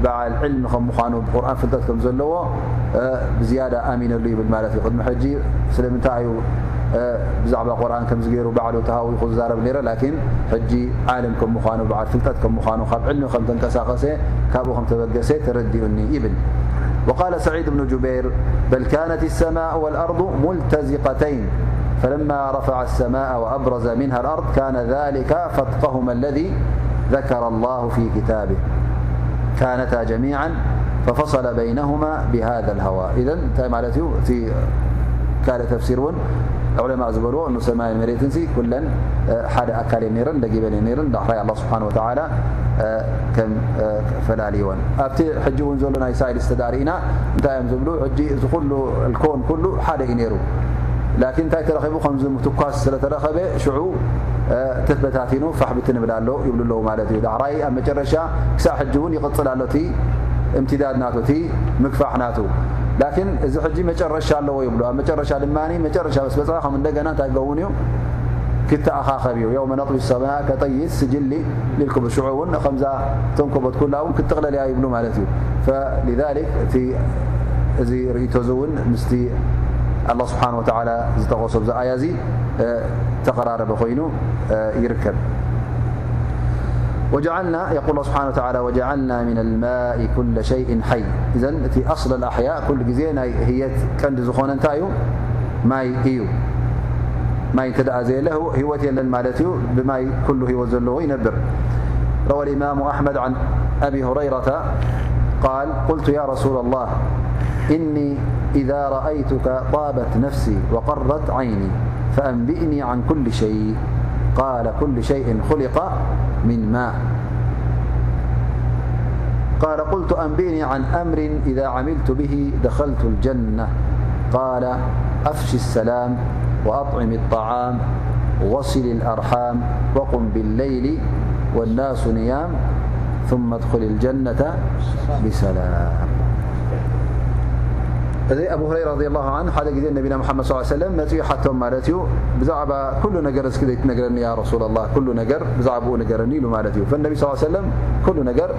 በዓል ዕልሚ ከም ምኳኑ ብቁርን ፍልጠት ከም ዘለዎ ብዝያዳ ኣሚነሉ ይብል ማለት እዩ። ቅድሚ ሕጂ ስለምንታይ እዩ ብዛዕባ ቁርን ከምዝገይሩ ባዕሉ ተሃዊኹ ዝዛረብ ነረ ላኪን ሕጂ ዓለም ከም ምኳኑ በዓል ፍልጠት ከም ምኳኑ ካብ ዕልሚ ከም ተንቀሳቀሰ ካብኡ ከም ተበገሰ ተረዲኡኒ ይብል وقال سعيد بن جبير بل كانت السماء والأرض ملتزقتين فلما رفع السماء وأبرز منها الأرض كان ذلك فتقهما الذي ذكر الله في كتابه كانتا جميعا ففصل بينهما بهذا الهواء إذن كال تفسير ون ዑለማ ዝበልዎ ሰማይን መሬትን ኩለን ሓደ ኣካል እየ ነረን ደጊበን እየ ነረን ዳሕራይ ኣ ስብሓ ወላ ከም ፈላለይዎን ኣብቲ ሕጂ እውን ዘሎ ናይ ሳኢል ዝተዳርእና እንታይ እዮም ዝብሉ? ሕጂ እዚ ኩሉ ልኮን ኩሉ ሓደ እዩ ነይሩ። ላኪን እንታይ ተረኺቡ? ከምዚ ምትኳስ ስለተረኸበ ሽዑ ተበታቲኑ ፋሕብቲ ንብል ኣሎ ይብሉ ኣለዉ ማለት እዩ። ዳሕራይ ኣብ መጨረሻ ክሳብ ሕጂ እውን ይቕፅል ኣሎ እቲ እምትዳድ ናቱ እቲ ምግፋሕ ናቱ። ላኪን እዚ ሕጂ መጨረሻ ኣለዎ ይብሉ ኣብ መጨረሻ ድማ መጨረሻ ስበፅ ከም እንደገና እንታይ ገውን እዩ ክተኣኻኸብ እዩ የውመ ነጥቢ ሰማ ከጠይስ ስጅሊ ልልክብ ሽዑ እውን ከምዛ ተንኮቦት ኩላ እውን ክትቕለልያ ይብሉ ማለት እዩ ሊክ እቲ እዚ ርእቶ ዚ እውን ምስቲ ኣላ ስብሓን ወተላ ዝጠቐሶ ዚ ኣያ ዚ ተቐራረበ ኮይኑ ይርከብ وجعلنا يقول الله سبحانه وتعالى وجعلنا من الماء كل شيء حي. إذ እቲ أصل الأحياء كل ዜ هي هيት ቀንዲ ዝኾነ እንታይ እዩ? ማይ እዩ። ማይ እተ ዘየለ ሂወት የለን ማለት እዩ። ብማይ كل هوت زل ينبر روى الإمام أحمد عن أبي هريرة قال قلت يا رسول الله إني إذا رأيتك طابت نفسي وقرت عيني فأنبئني عن كل شيء قال كل شيء خلق من ماء. قال قلت أنبئني عن أمر إذا عملت به دخلت الجنة. قال أفش السلام وأطعم الطعام وصل الأرحام وقم بالليل والناس نيام ثم ادخل الجنة بسلام. እዚ ኣብ ሁረይራ ረ ላ ን ሓደ ግዜ ነቢና ሓመድ ስ ሰለም መፅኡ ሓቶም ማለት እዩ ብዛዕባ ኩሉ ነገር እስክ ዘይትነገረኒ ያ ረሱላ ላ ኩሉ ነገር ብዛዕባኡ ነገረኒ ኢሉ ማለት እዩ ነቢ ስ ሰለም ኩሉ ነገር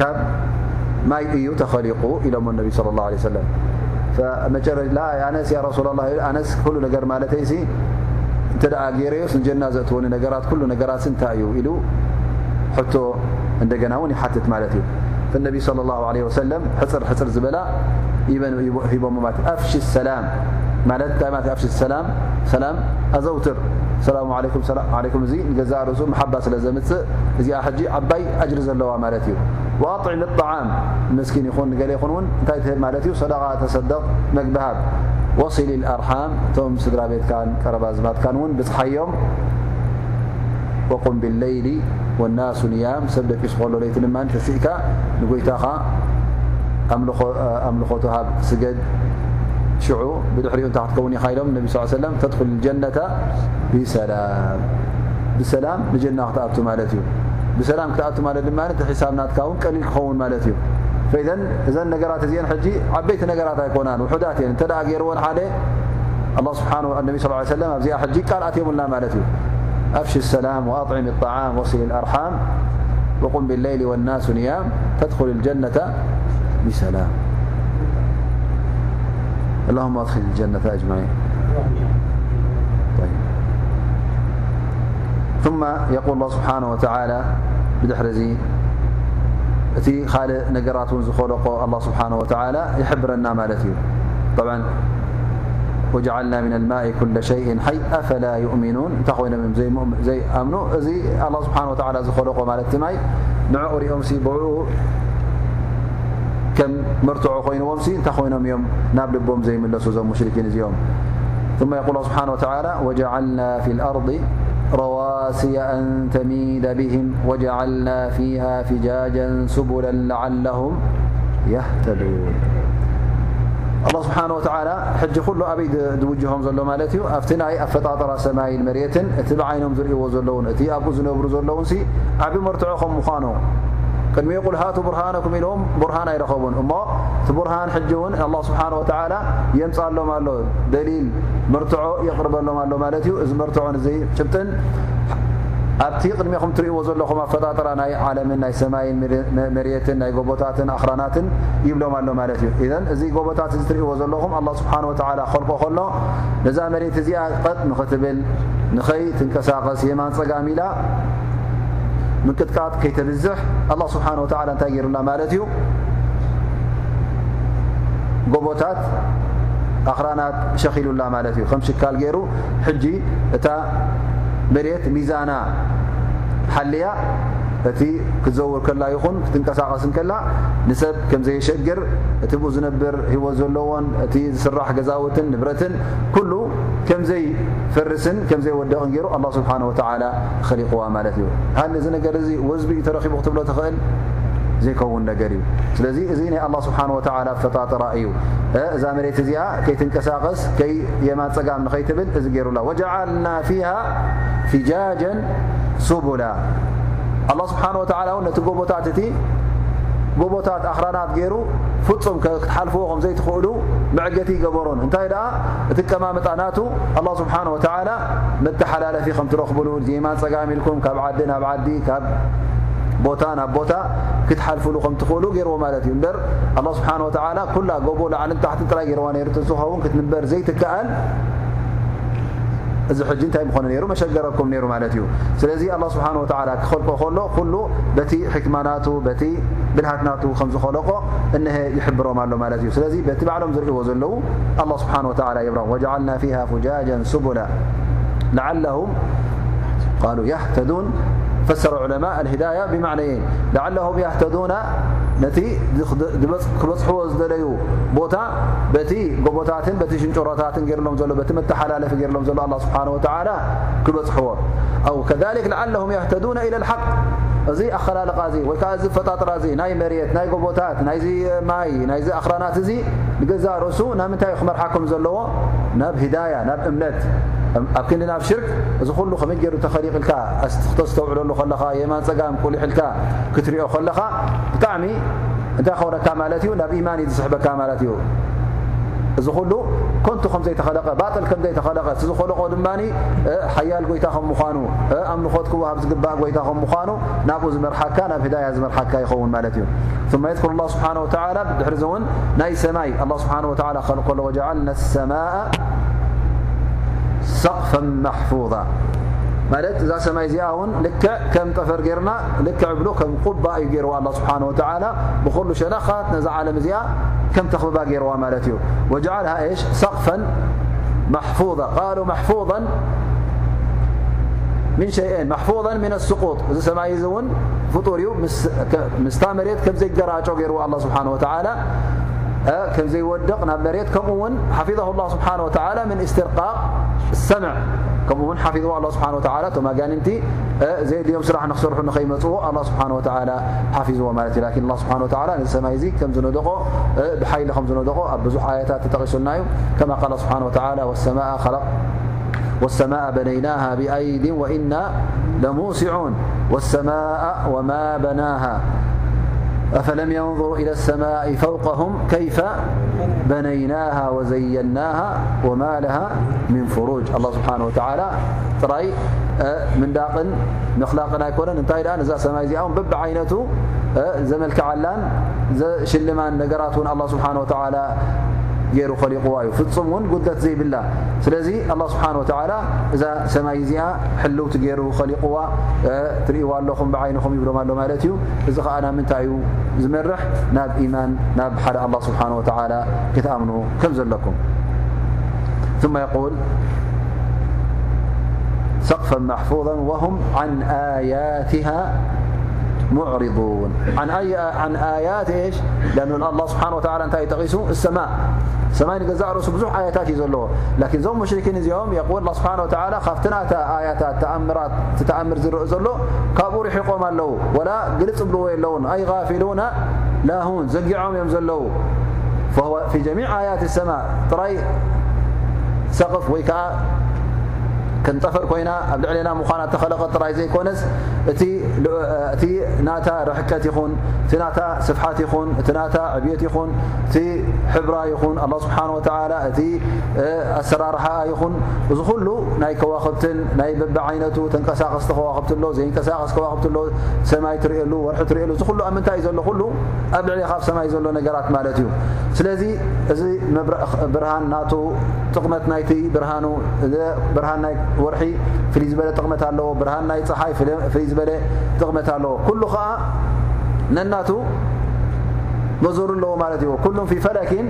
ካብ ማይ እዩ ተኸሊቁ ኢሎሞ ነቢ ለ الله ለ ሰለም ኣነስ ያ ረሱላ ላ ኣነስ ኩሉ ነገር ማለተይ ሲ እንተ ደኣ ገይረዮስ ንጀና ዘእትወኒ ነገራት ኩሉ ነገራት እንታይ እዩ ኢሉ ሕቶ እንደገና እውን ይሓትት ማለት እዩ ነቢ صለى الله عله ወሰለም ሕፅር ሕፅር ዝበላ ሂቦ ኣፍሽ ሰላም ማለት ኣፍሽ ሰላም ሰላም ኣዘውትር ሰላሙ ዓለይኩም እዚ ንገዛ ርእሱ መሓባ ስለ ዘምፅእ እዚኣ ሕጂ ዓባይ ኣጅሪ ዘለዋ ማለት እዩ። وኣطዕም الطዓም ምስኪን ይኹን ንገለ ይኹን እውን እንታይ ትህብ ማለት እዩ? ሰደቃ ተሰደቕ መግብሃብ ወሲሊ ኣርሓም እቶም ስድራ ቤትካን ቀረባዝባትካን እውን ብፅሓዮም وቁም ብالለይሊ والናሱ ንያም። ሰብ ደቂሱ ከሎ ለይቲ ድማ ተሲእካ ንጎይታኻ أملخت هب سجد شع بدحرኡ تتكون ኢሎም النب صلى آه عليه وسلم تدخل الجنة بسلام بسلام نجና ክትኣቱ ማለት እዩ ብሰላም ክትኣቱ ማለት ድማ ሒሳብ ናትካ ውን ቀሊል ክኸውን ማለት እዩ فإذ እዘን ነገራት እዚአን ሕጂ ዓበይቲ ነገራት ኣይኮናን ውሑዳት እየን እንተ ገይርዎን ሓደ الله ስብሓه ነቢ صى ه ሰለም ኣብዚኣ ሕጂ ቃልኣትየብልና ማለት እዩ أፍሽ الሰላም وأطዕም الطعም وصል الأርሓም وቁም بالለይሊ والናሱ ንያም ተድخل الجነة بسلام اللهم أدخل الجنة أجمعين طيب ثم يقول الله سبحانه وتعالى بدحرزي እቲ ካልእ ነገራት እውን ዝኸለቆ ኣላ ስብሓን وتعل ይሕብረና ማለት እዩ طع ወጀዓልና ምና الماء ኩለ شيء ሓይ ኣፈላ ይእሚኑን እንታይ ኮይኖም እዮም ዘይኣምኑ እዚ ኣላ ስብሓን و ዝኸለቆ ማለት ማይ ንዕኡ ሪኦም ብዕኡ መርትዖ ኮይኑዎም እንታይ ኮይኖም እዮም ናብ ልቦም ዘይምለሱ ዞም ሙሽርኪን እዚኦም ثم يقول الله سبحانه وتعالى وجعلنا في الأرض رواسي أن تميد بهم وجعلنا فيها فجاجا سبلا لعلهم يهتدون الله سبحانه وتعالى حج كل أبي دوجهم ዘሎ ማለት እዩ ኣብቲ ናይ ኣፈጣጠራ ሰማይን መሬትን እቲ ብዓይኖም ዝርእዎ ዘለውን እቲ ኣብኡ ዝነብሩ ዘለውን ዓብ መርትዖ ከም ምዃኑ ቅድሚ ቁል ሃቱ ብርሃነኩም ኢልዎም ቡርሃን ኣይረኸቡን። እሞ እቲ ቡርሃን ሕጂ እውን ኣ ስብሓን ወተዓላ የምፃሎም ኣሎ። ደሊል ምርትዖ የቕርበሎም ኣሎ ማለት እዩ። እዚ ምርትዖን እዚ ጭብጥን ኣብቲ ቅድሚኹም ትርእዎ ዘለኹም ኣፈጣጥራ ናይ ዓለምን ናይ ሰማይን መርትን ናይ ጎቦታትን ኣኽራናትን ይብሎም ኣሎ ማለት እዩ። እዘን እዚ ጎቦታት እዚ ትርእዎ ዘለኹም ኣላ ስብሓን ወተዓላ ክኸልቆ ከሎ ነዛ መሬት እዚኣ ቀጥ ንኽትብል ንኸይ ትንቀሳቐስ የማን ፀጋሚ ኢላ ምቅጥቃጥ ከይተብዝሕ ኣላ ስብሓን ወተዓላ እንታይ ገይሩላ ማለት እዩ? ጎቦታት ኣኽራናት ሸኺሉላ ማለት እዩ። ከም ሽካል ገይሩ ሕጂ እታ መሬት ሚዛና ሓልያ እቲ ክትዘውር ከላ ይኹን ክትንቀሳቐስ ከላ ንሰብ ከም ዘየሸግር እቲ ብኡ ዝነብር ሂወት ዘለዎን እቲ ዝስራሕ ገዛውትን ንብረትን ኩሉ ከምዘይፈርስን ከምዘይወደቕን ገይሩ ኣላ ስብሓን ወተዓላ ኸሊቕዋ ማለት እዩ። ሃ እዚ ነገር እዚ ወዝቢ እዩ ተረኺቡ ክትብሎ ትኽእል ዘይከውን ነገር እዩ። ስለዚ እዚ ናይ ኣላ ስብሓን ወተዓላ ፈጣጥራ እዩ። እዛ መሬት እዚኣ ከይትንቀሳቐስ ከይ የማን ፀጋም ንኸይትብል እዚ ገይሩላ። ወጀዓልና ፊሃ ፊጃጀን ሱቡላ። ኣላ ስብሓን እውን ነቲ ጎቦታት እቲ ጎቦታት ኣኽራናት ገይሩ ፍፁም ክትሓልፍዎ ከም ዘይትኽእሉ መዕገቲ ይገበሮን። እንታይ ደኣ? እቲ ቀማምጣናቱ ኣላ ስብሓን ወተዓላ መተሓላለፊ ከም ትረኽብሉ የማን ፀጋም ኢልኩም ካብ ዓዲ ናብ ዓዲ ካብ ቦታ ናብ ቦታ ክትሓልፍሉ ከም ትኽእሉ ገይርዎ ማለት እዩ። እበር ኣላ ስብሓን ወተዓላ ኩላ ጎቦ ላዓልን ታሕትን ጥራይ ገይርዋ ነይሩ። ዝኸውን ክትንበር ዘይትከኣል እዚ ሕጂ እንታይ ምኾነ ነይሩ መሸገረኩም ነይሩ ማለት እዩ ስለዚ ኣላ ስብሓን ወተዓላ ክኸልቆ ከሎ ኩሉ በቲ ሕክማናቱ በቲ ብልሃትናቱ ከም ዝኸለቆ እነሀ ይሕብሮም ኣሎ ማለት እዩ ስለዚ በቲ ባዕሎም ዝርእዎ ዘለዉ ኣላ ስብሓን ወተዓላ የብሮም ወጀዓልና ፊሃ ፍጃጀን ስቡላ ለዓለሁም ቃሉ ያህተዱን فسر علماء الهداية بمعنيين. لعلهم يهتدون نت كبصحو زدلي بت بت قبتات بت شنرتات رلم ل بت متحلالف لهم زلو. الله سبحانه وتعالى كبصحو أو كذلك لعلهم يهتدون إلى الحق. زي ኣኸላለቃ እዚ وكأزي فتات رازي. ناي مريت ناي መሬት ناي زي ماي ناي زي أخرانات زي. لقزار ርእሱ ናብ ምንታይ እዩ ክመርሓኩም ዘለዎ ናብ ሂዳያ ናብ ኣብ ክንዲ ናብ ሽርክ እዚ ኩሉ ከመይ ገይሩ ተኸሊቕልካ? ኣስትክቶ ዝተውዕለሉ ከለኻ የማን ፀጋም ቁልሕልካ ክትሪኦ ከለኻ ብጣዕሚ እንታይ ኸውነካ ማለት እዩ? ናብ ኢማን እዩ ዝስሕበካ ማለት እዩ። እዚ ኩሉ ኮንቱ ከምዘይተኸለቐ ባጥል ከምዘይተኸለቐ ዝኸለቆ ድማ ሓያል ጎይታ ከም ምዃኑ ኣምልኾት ክወሃብ ዝግባእ ጎይታ ከም ምዃኑ ናብኡ ዝመርሓካ ናብ ህዳያ ዝመርሓካ ይኸውን ማለት እዩ። ማ የዝኩር ላ ስብሓን ወተላ ብድሕሪ ዚ እውን ናይ ሰማይ ስብሓ ከልከሎ ወጀዓልና ሰማء سقفا محفوظا ማለት እዛ ሰማይ እዚኣ ውን ልክዕ ከም ጠፈር ጌርና ልክዕ ብሎ ከም ቁባ እዩ ገይርዋ ኣ ስብሓን ወተላ ብኩሉ ሸነኻት ነዛ ዓለም እዚኣ ከም ተኽብባ ገይርዋ ማለት እዩ ወጀዓልሃ እሽ ሰቕፈን محفوظ قالوا محفوظا من شيئين محفوظا من السقوط እዚ ሰማይ እዚ እውን ፍጡር እዩ ምስታ መሬት ከም ዘይገራጮ ገይርዎ ኣ ስብሓን ወተላ ከምዘይወድቕ ናብ መሬት ከምኡ ውን ሓፊظه ላ ስብሓን ወተላ ምን እስትርቃቕ ሰምዕ ከምኡ ውን ሓፊظዎ ኣ ስብሓ ተማጋንንቲ ዘየድዮም ስራሕ ንክሰርሑ ንኸይመፅዎ ኣ ስብሓ ሓፊዝዎ ማለት እዩ ን ስብሓ ነዚ ሰማይ እዚ ከም ዝነደቆ ብሓይሊ ከም ዝነደቆ ኣብ ብዙሕ ኣያታት ተጠቂሱልና እዩ ከማ ቃል ስብሓ والسماء بنيناها بأيد وإنا لموسعون والسماء وما بناها أفلم ينظروا إلى السماء فوقهم كيف بنيناها وزيناها وما لها من فروج الله سبحانه وتعالى ጥራይ ምንዳቕን ምኽላቕን ኣይኮነን እንታይ ኣ ነዛ ሰማይ እዚኣ በቢ ዓይነቱ ዘመልክዓላን ዘሽልማን ነገራት እውን الله سبحانه وتعالى ገይሩ ኸሊቑዋ እዩ ፍፁም እውን ጉደት ዘይብላ ስለዚ ኣه ስብሓን ወተላ እዛ ሰማይ እዚኣ ሕልውቲ ገይሩ ኸሊቑዋ ትርእዋ ኣለኹም ብዓይንኹም ይብሎም ኣሎ ማለት እዩ እዚ ከዓ ናብ ምንታይ እዩ ዝመርሕ ናብ ኢማን ናብ ሓደ ኣه ስብሓን ወተላ ክትኣምኑ ከም ዘለኩም ثم يقول سقفا محفوظا وهم عن آياتها معرضون. عن أي عن آيات إيش؟ لأن الله سبحانه وتعالى أنت يتقيس السماء. سماي يعني نجزاء رسو بزح آياتات يزلوه. لكن زوم مشركين اليوم يقول الله سبحانه وتعالى خافتنا تا آياتات تأمرات تتأمر زرع زلو كابور يحقوم له ولا جلس بلو اللون أي غافلون؟ لا هون زقعهم يمزلوه فهو في جميع آيات السماء. تري سقف ويكا ከዓ ክንጠፈር ኮይና ኣብ ልዕለና ምኳና ተኸለቐ ጥራይ ዘይኮነስ እቲ ናታ ረሕቀት ይኹን እቲ ናታ ስፍሓት ይኹን እቲ ናታ ዕብት ይኹን እቲ ሕብራ ይኹን ኣ ስብሓን ወተላ እቲ ኣሰራርሓኣ ይኹን እዚ ኩሉ ናይ ከዋክብትን ናይ በቢ ዓይነቱ ተንቀሳቀስቲ ከዋክብቲ ሎ ዘይንቀሳቀስ ከዋክብቲ ሎ ሰማይ ትርኤሉ ወርሒ ትርኤሉ እዚ ኩሉ ኣብ ምንታይ እዩ ዘሎ ኩሉ? ኣብ ልዕሊ ካብ ሰማይ ዘሎ ነገራት ማለት እዩ። ስለዚ እዚ ብርሃን ናቱ ጥቕመት ናይቲ ብርሃኑ ብርሃን ናይ ወርሒ ፍልይ ዝበለ ጥቕመት ኣለዎ። ብርሃን ናይ ፀሓይ ፍልይ ዝበለ ጥቕመት ኣለዎ። ኩሉ ከዓ ነናቱ መዞሩ ኣለዎ ማለት እዩ። ኩሉም ፊ ፈለኪን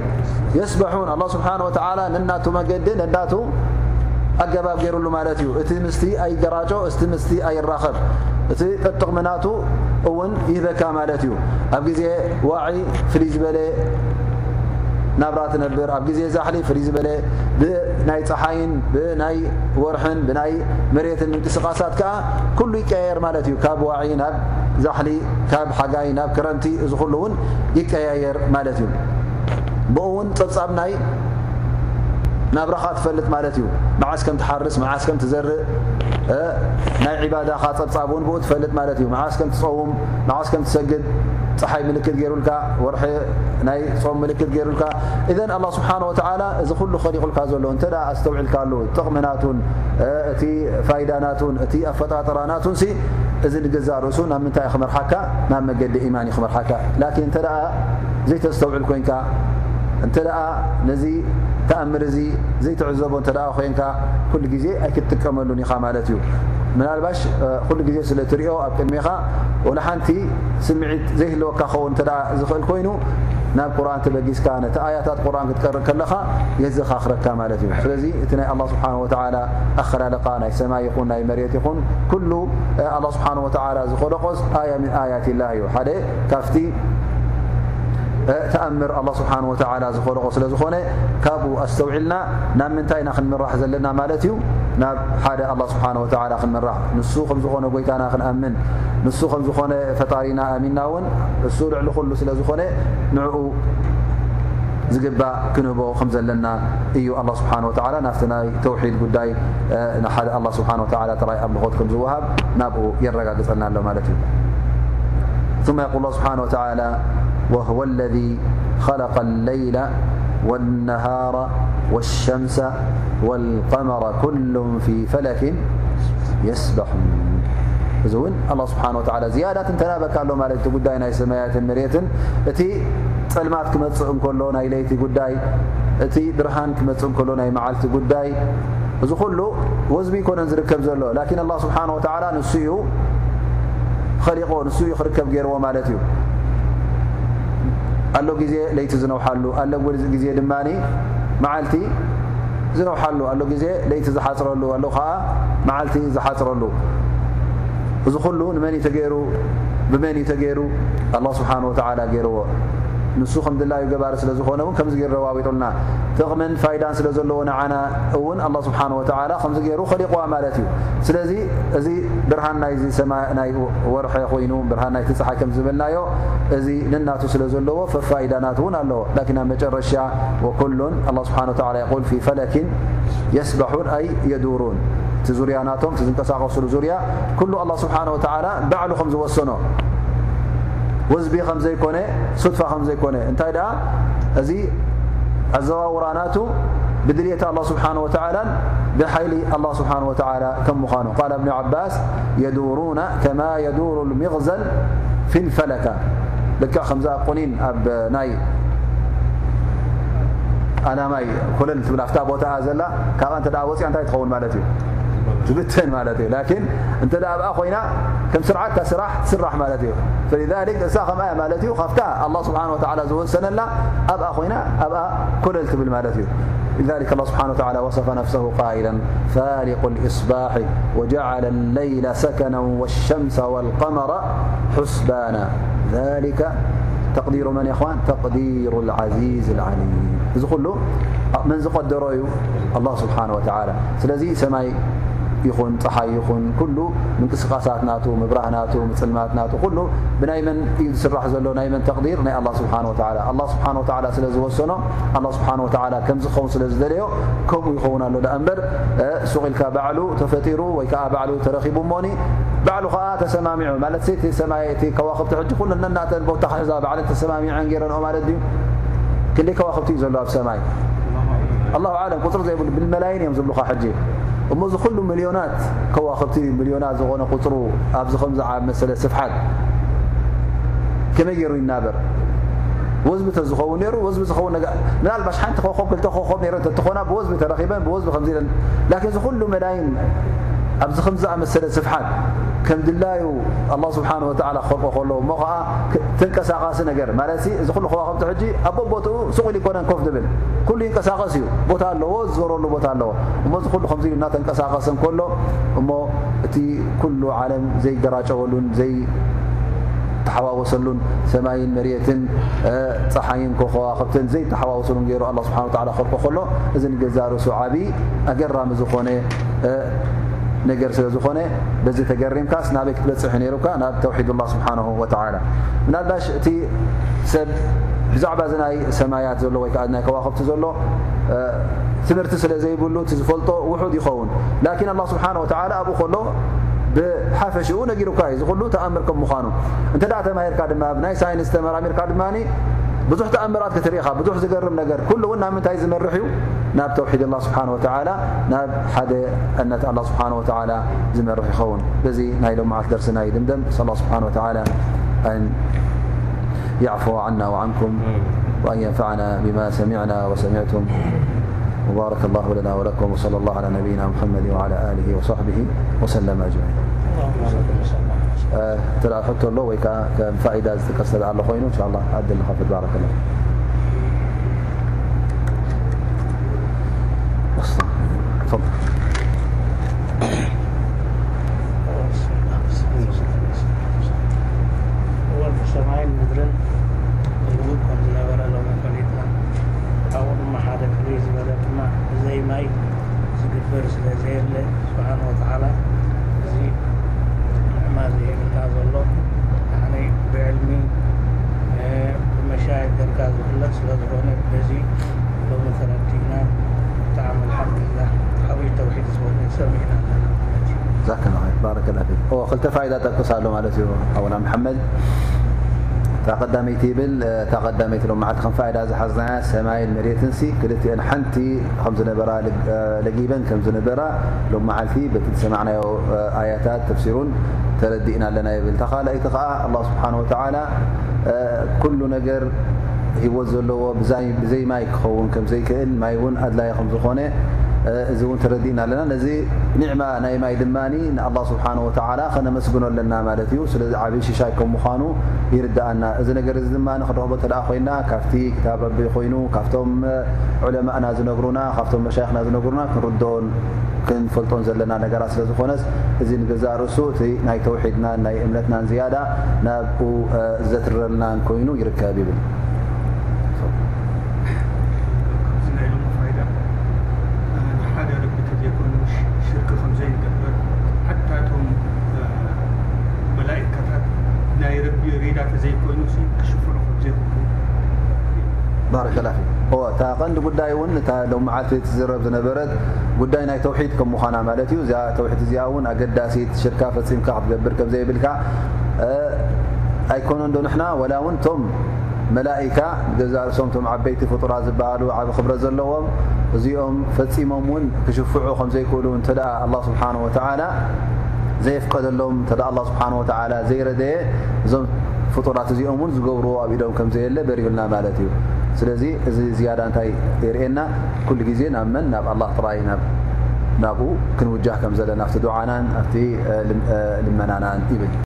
የስበሑን። ኣላ ስብሓን ወተዓላ ነናቱ መገዲ ነናቱ ኣገባብ ገይሩሉ ማለት እዩ። እቲ ምስቲ ኣይገራጮ እቲ ምስቲ ኣይራኸብ እቲ ጠጥቕምናቱ እውን ይህበካ ማለት እዩ። ኣብ ግዜ ዋዒ ፍልይ ዝበለ ናብራ ትነብር ኣብ ግዜ ዛሕሊ ፍልይ ዝበለ ብናይ ፀሓይን ብናይ ወርሕን ብናይ መሬትን ምንቅስቓሳት ከዓ ኩሉ ይቀያየር ማለት እዩ ካብ ዋዒ ናብ ዛሕሊ ካብ ሓጋይ ናብ ክረንቲ እዚ ኩሉ እውን ይቀያየር ማለት እዩ ብኡ እውን ፀብጻብ ናይ ናብራኻ ትፈልጥ ማለት እዩ መዓስ ከም ትሓርስ መዓስ ከም ትዘርእ ናይ ዒባዳኻ ፀብጻብ እውን ብኡ ትፈልጥ ማለት እዩ መዓስ ከም ትፀውም መዓስ ከም ትሰግድ ፀሓይ ምልክት ገይሩልካ ወርሒ ናይ ፆም ምልክት ገይሩልካ። እዘን ኣላ ስብሓን ወተዓላ እዚ ኩሉ ኸሊቁልካ ዘሎ እንተ ዝተውዒልካሉ ጥቕሚናቱን እቲ ፋይዳናቱን እቲ ኣፈጣጠራናቱን እዚ ንገዛእ ርእሱ ናብ ምንታይ ክመርሓካ ናብ መገዲ ኢማን ዩ ክመርሓካ ላኪን እንተ ዘይተስተውዕል ኮንካ እንተ ነዚ ተኣምር እዚ ዘይትዕዘቦ እተ ኮንካ ኩሉ ግዜ ኣይክትጥቀመሉን ኢኻ ማለት እዩ። ምናልባሽ ኩሉ ግዜ ስለ ትሪኦ ኣብ ቅድሚኻ ወላ ሓንቲ ስምዒት ዘይህለወካ ኸውን ዝኽእል ኮይኑ ናብ ቁርን ተበጊስካ ነቲ ኣያታት ቁርን ክትቀርእ ከለኻ የዘኻኽረካ ማለት እዩ። ስለዚ እቲ ናይ ኣላ ስብሓን ወተዓላ ኣኸላለቃ ናይ ሰማይ ይኹን ናይ መሬት ይኹን ኩሉ ኣላ ስብሓን ወተዓላ ዝኸለቆስ ኣያ ምን ኣያት ላ እዩ። ሓደ ካፍቲ ተኣምር ኣ ስብሓ ወላ ዝኸልቆ ስለ ዝኾነ ካብኡ ኣስተውዒልና ናብ ምንታይ ኢና ክንምራሕ ዘለና ማለት እዩ? ናብ ሓደ ኣ ስብሓ ወላ ክንምራሕ። ንሱ ከም ዝኾነ ጎይታና ክንኣምን። ንሱ ከም ዝኾነ ፈጣሪና ኣሚንና እውን። እሱ ልዕሊ ኩሉ ስለ ዝኾነ ንዕኡ ዝግባእ ክንህቦ ከም ዘለና እዩ ኣ ስብሓ ወላ ናፍቲ ናይ ተውሒድ ጉዳይ ንሓደ ኣ ስብሓ ወላ ጥራይ ኣምልኾት ከም ዝወሃብ ናብኡ የረጋግፀልና ኣሎ ማለት እዩ። ማ የል ስብሓ ወላ وهو الذي خلق الليل والنهار والشمس والقمر كل في فلك يسبحون እዚ እውን ኣላ ስብሓን ወላ ዝያዳት እንተናበካ ኣሎ ማለት እቲ ጉዳይ ናይ ሰማያትን መሬትን እቲ ፅልማት ክመፅእ እንከሎ ናይ ለይቲ ጉዳይ እቲ ብርሃን ክመፅእ እንከሎ ናይ መዓልቲ ጉዳይ እዚ ኩሉ ወዝቢ ይኮነን ዝርከብ ዘሎ ላኪን ኣላ ስብሓን ወላ ንሱ እዩ ከሊቆ ንሱ እዩ ክርከብ ገይርዎ ማለት እዩ ኣሎ ግዜ ለይቲ ዝነውሓሉ ኣሎ ግዜ ድማ መዓልቲ ዝነውሓሉ ኣሎ ግዜ ለይቲ ዝሓፅረሉ ኣሎ ከዓ መዓልቲ ዝሓፅረሉ። እዚ ኩሉ ንመን ተገይሩ? ብመን ተገይሩ? ኣላ ስብሓን ወተዓላ ገይርዎ ንሱ ከም ድላዩ ገባሪ ስለ ዝኾነ እውን ከምዚ ገይሩ ረዋዊጡልና ጥቕምን ፋይዳን ስለ ዘለዎ ንዓና እውን ኣላ ስብሓን ወተዓላ ከምዚ ገይሩ ኸሊቕዋ ማለት እዩ ስለዚ እዚ ብርሃን ናይናይ ወርሒ ኮይኑ ብርሃን ናይቲ ፀሓይ ከም ዝብልናዮ እዚ ንናቱ ስለ ዘለዎ ፈፋኢዳናት እውን ኣለዎ ላኪን ኣብ መጨረሻ ወኩሉን ኣላ ስብሓን ወላ የቁል ፊ ፈለኪን የስበሑን ኣይ የዱሩን እቲ ዙርያ ናቶም ቲ ዝንቀሳቀስሉ ዙርያ ኩሉ ኣላ ስብሓን ወተዓላ ባዕሉ ከም ዝወሰኖ ወዝቢ ከም ዘይኮነ ሱድፋ ከም ዘይኮነ እንታይ ደኣ? እዚ ኣዘዋውራናቱ ብድልት ኣላ ስብሓን ወተዓላን ብሓይሊ ኣላ ስብሓን ወተዓላ ከም ምዃኑ። ቃል እብኒ ዓባስ የዱሩና ከማ የዱሩ ልምغዘል ፊ ልፈለካ ልክዕ ከምዛ ቁኒን ኣብ ናይ ኣላማይ ኮለል ትብል ኣፍታ ቦታ ዘላ ካብኣ እንተ ወፅያ እንታይ ትኸውን ማለት እዩ ዝግተን ማለት እዩ ላን እንተ ኣብኣ ኮይና ከም ስርዓትታ ስራሕ ትስራሕ ማለት እዩ ፈذሊክ እሳ ከምያ ማለት እዩ ካብታ ኣه ስብሓ ዝወሰነላ ኣብኣ ኮይና ኣብኣ ኮለል ትብል ማለት እዩ لذلك الله سبحانه وتعالى وصف نفسه قائلا فالق الإصباح وجعل الليل سكنا والشمس والقمر حسبانا. ذلك تقدير من يخوان تقدير العزيز العليم. ل من قدر الله سبحانه وتعالى. سلي سمي ይኹን ፀሓይ ይኹን ኩሉ ምንቅስቃሳት ናቱ ምብራህ ናቱ ምፅልማት ናቱ ኩሉ ብናይ መን እዩ ዝስራሕ ዘሎ? ናይ መን ተቕዲር? ናይ ኣላ ስብሓን ወላ ኣላ ስብሓን ወላ ስለ ዝወሰኖ ኣላ ስብሓን ወላ ከምዝኸውን ስለ ዝደለዮ ከምኡ ይኸውን ኣሎ። ዳ እምበር ሱቕኢልካ ባዕሉ ተፈጢሩ ወይ ከዓ ባዕሉ ተረኺቡ እሞኒ ባዕሉ ከዓ ተሰማሚዑ። ማለት ሰማይቲ ከዋክብቲ ሕጂ ኩሉ ነናተን ቦታ ሕዛ ባዕለን ተሰማሚዐን ገይረንኦ ማለት እዩ ክንደይ ከዋክብቲ እዩ ዘሎ ኣብ ሰማይ? ኣላሁ ዓለም ቁፅሪ ዘይብሉ ብመላይን እዮም ዝብሉካ ሕጂ እሞ ዚ ኩሉ ሚልዮናት ከዋክብቲ ሚልዮናት ዝኾነ ቁፅሩ ኣብዚ ከምዝዓ መሰለ ስፍሓት ከመይ ገይሩ ይናበር? ወዝቢ ተዝኸውን ነሩ ወዝቢ ዝኸውን ምናልባሽ ሓንቲ ኮኸብ ክልተ ኮኸብ ነረን ተትኾና ብወዝቢ ተረኺበን ብወዝቢ ከምዚ ኢለን። ላኪን ዚ ኩሉ መላይን ኣብዚ ከምዝኣመሰለ ስፍሓት ከም ድላዩ ኣላ ስብሓን ወላ ክኸልቆ ከሎ እሞ ከዓ ተንቀሳቃሲ ነገር ማለት እዚ ኩሉ ከዋክብቲ ሕጂ ኣቦቦትኡ ሱቕኢል ይኮነን ኮፍ ድብል ኩሉ ይንቀሳቀስ እዩ። ቦታ ኣለዎ ዝዘረሉ ቦታ ኣለዎ። እሞ እዚ ኩሉ ከምዚ ኢ እናተንቀሳቀሰን ከሎ እሞ እቲ ኩሉ ዓለም ዘይገራጨወሉን ዘይተሓዋወሰሉን ሰማይን መርትን ፀሓይን ከከዋክብትን ዘይተሓዋወሰሉን ገይሩ ስብሓ ክልቆ ከሎ እዚ ንገዛርሱ ዓብይ ኣገራሚ ዝኾነ ነገር ስለ ዝኾነ በዚ ተገሪምካስ ናበይ ክትበፅሒ ነሩካ ናብ ተውሒድ ላ ስብሓን ወላ ምናልባሽ እቲ ሰብ ብዛዕባ እዚ ናይ ሰማያት ዘሎ ወይ ከዓ ናይ ከዋክብቲ ዘሎ ትምህርቲ ስለ ዘይብሉ እቲ ዝፈልጦ ውሑድ ይኸውን። ላኪን ኣላ ስብሓን ወላ ኣብኡ ከሎ ብሓፈሽኡ ነጊሩካ እዩ። ዚ ኩሉ ተኣምር ከም ምዃኑ። እንተ ዳ ተማሂርካ ድማ ብናይ ሳይንስ ተመራሚርካ ድማ ብዙሕ ተኣምራት ክትርኢ ኢኻ ብዙሕ ዝገርም ነገር ኩሉ እውን ናብ ምንታይ ዝመርሕ እዩ ናብ ተውሒድ ላ ስብሓን ወተላ ናብ ሓደ እነት ኣላ ስብሓን ወተላ ዝመርሕ ይኸውን እዚ ናይ ሎም መዓልቲ ደርስና ስ ላ ስብሓን ወተላ ኣን يعفو عنا وعنكم وأن ينفعنا بما سمعنا وسمعتم وبارك الله لنا ولكم وصلى الله على نبينا محمد وعلى آله وصحبه وسلم أجمعين እ ሕቶሎ ወይ ከዓ ከም ፋኢዳ ዝጥቀስ ኣሎ ኮይኑ እንሻ ላ ኣድል ንኸፍት ባረከ ላ ሰማይን ምድርን ንዕማ ዘየብልካ ዘሎ ኣነ ብዕልሚ ብመሻይ ገርካ ዝፍለጥ ስለ ዝኾነ በዚ ሎሚ ተረዲግና ብጣዕሚ አልሓምዱላህ ዓብይ ተውሒድ ዝኮነ ሰሚዕና ኣለና ማለት እዩ ዛከ ባረከ ላ ክልተ ፋኢዳ ጠቅስ ኣሎ ማለት እዩ ኣቡና መሓመድ እታ ቀዳመይቲ ይብል እታ ቀዳመይቲ ሎ መዓልቲ ከም ፋኢዳ ዝሓዝና ሰማይን መሬትን ሲ ክልትአን ሓንቲ ከምዝነበራ ለጊበን ከም ዝነበራ ሎም መዓልቲ በቲ ዝሰማዕናዮ ኣያታት ተፍሲሩን ተረዲእና ኣለና ይብል። ተኻልይቲ ከዓ ኣላ ስብሓን ወተዓላ ኩሉ ነገር ሂወት ዘለዎ ብዘይ ማይ ክኸውን ከምዘይክእል ማይ እውን ኣድላይ ከም ዝኾነ እዚ እውን ተረዲእና ኣለና። ነዚ ኒዕማ ናይ ማይ ድማ ንኣላ ስብሓን ወተዓላ ከነመስግኖ ኣለና ማለት እዩ። ስለዚ ዓብይ ሽሻይ ከም ምዃኑ ይርዳእና እዚ ነገር እዚ ድማ ክንረክቦ ተደኣ ኮይና ካብቲ ክታብ ረቢ ኮይኑ ካብቶም ዑለማእና ዝነግሩና ካብቶም መሻይክና ዝነግሩና ክንርድኦን ክንፈልጦን ዘለና ነገራት ስለ ዝኾነስ እዚ ንገዛእ ርእሱ እቲ ናይ ተውሒድና ናይ እምነትናን ዝያዳ ናብኡ ዘትረልናን ኮይኑ ይርከብ ይብል ባረከላ እታ ቀንዲ ጉዳይ እውን እታ ሎ መዓልቲ ትዝረብ ዝነበረት ጉዳይ ናይ ተውሒድ ከም ምዃና ማለት እዩ። እዚኣ ተውሒድ እዚኣ እውን ኣገዳሲት ሽርካ ፈፂምካ ክትገብር ከም ዘይብልካ ኣይኮኖ ዶ ንሕና? ወላ እውን ቶም መላኢካ ገዛ ርእሶም ቶም ዓበይቲ ፍጡራት ዝበሃሉ ዓብ ክብረት ዘለዎም እዚኦም ፈፂሞም እውን ክሽፍዑ ከምዘይክእሉ እንተ ኣላ ስብሓን ወተዓላ ዘየፍቀደሎም እተ ኣላ ስብሓን ወተዓላ ዘይረደየ እዞም ፍጡራት እዚኦም እውን ዝገብርዎ ኣብ ኢዶም ከምዘየለ በሪኡልና ማለት እዩ። ስለዚ እዚ ዝያዳ እንታይ የርእየና? ኩሉ ግዜ ናብ መን? ናብ ኣላ ጥራይ ናብኡ ክንውጃህ ከም ዘለና ኣብቲ ድዓናን ኣብቲ ልመናናን ይብል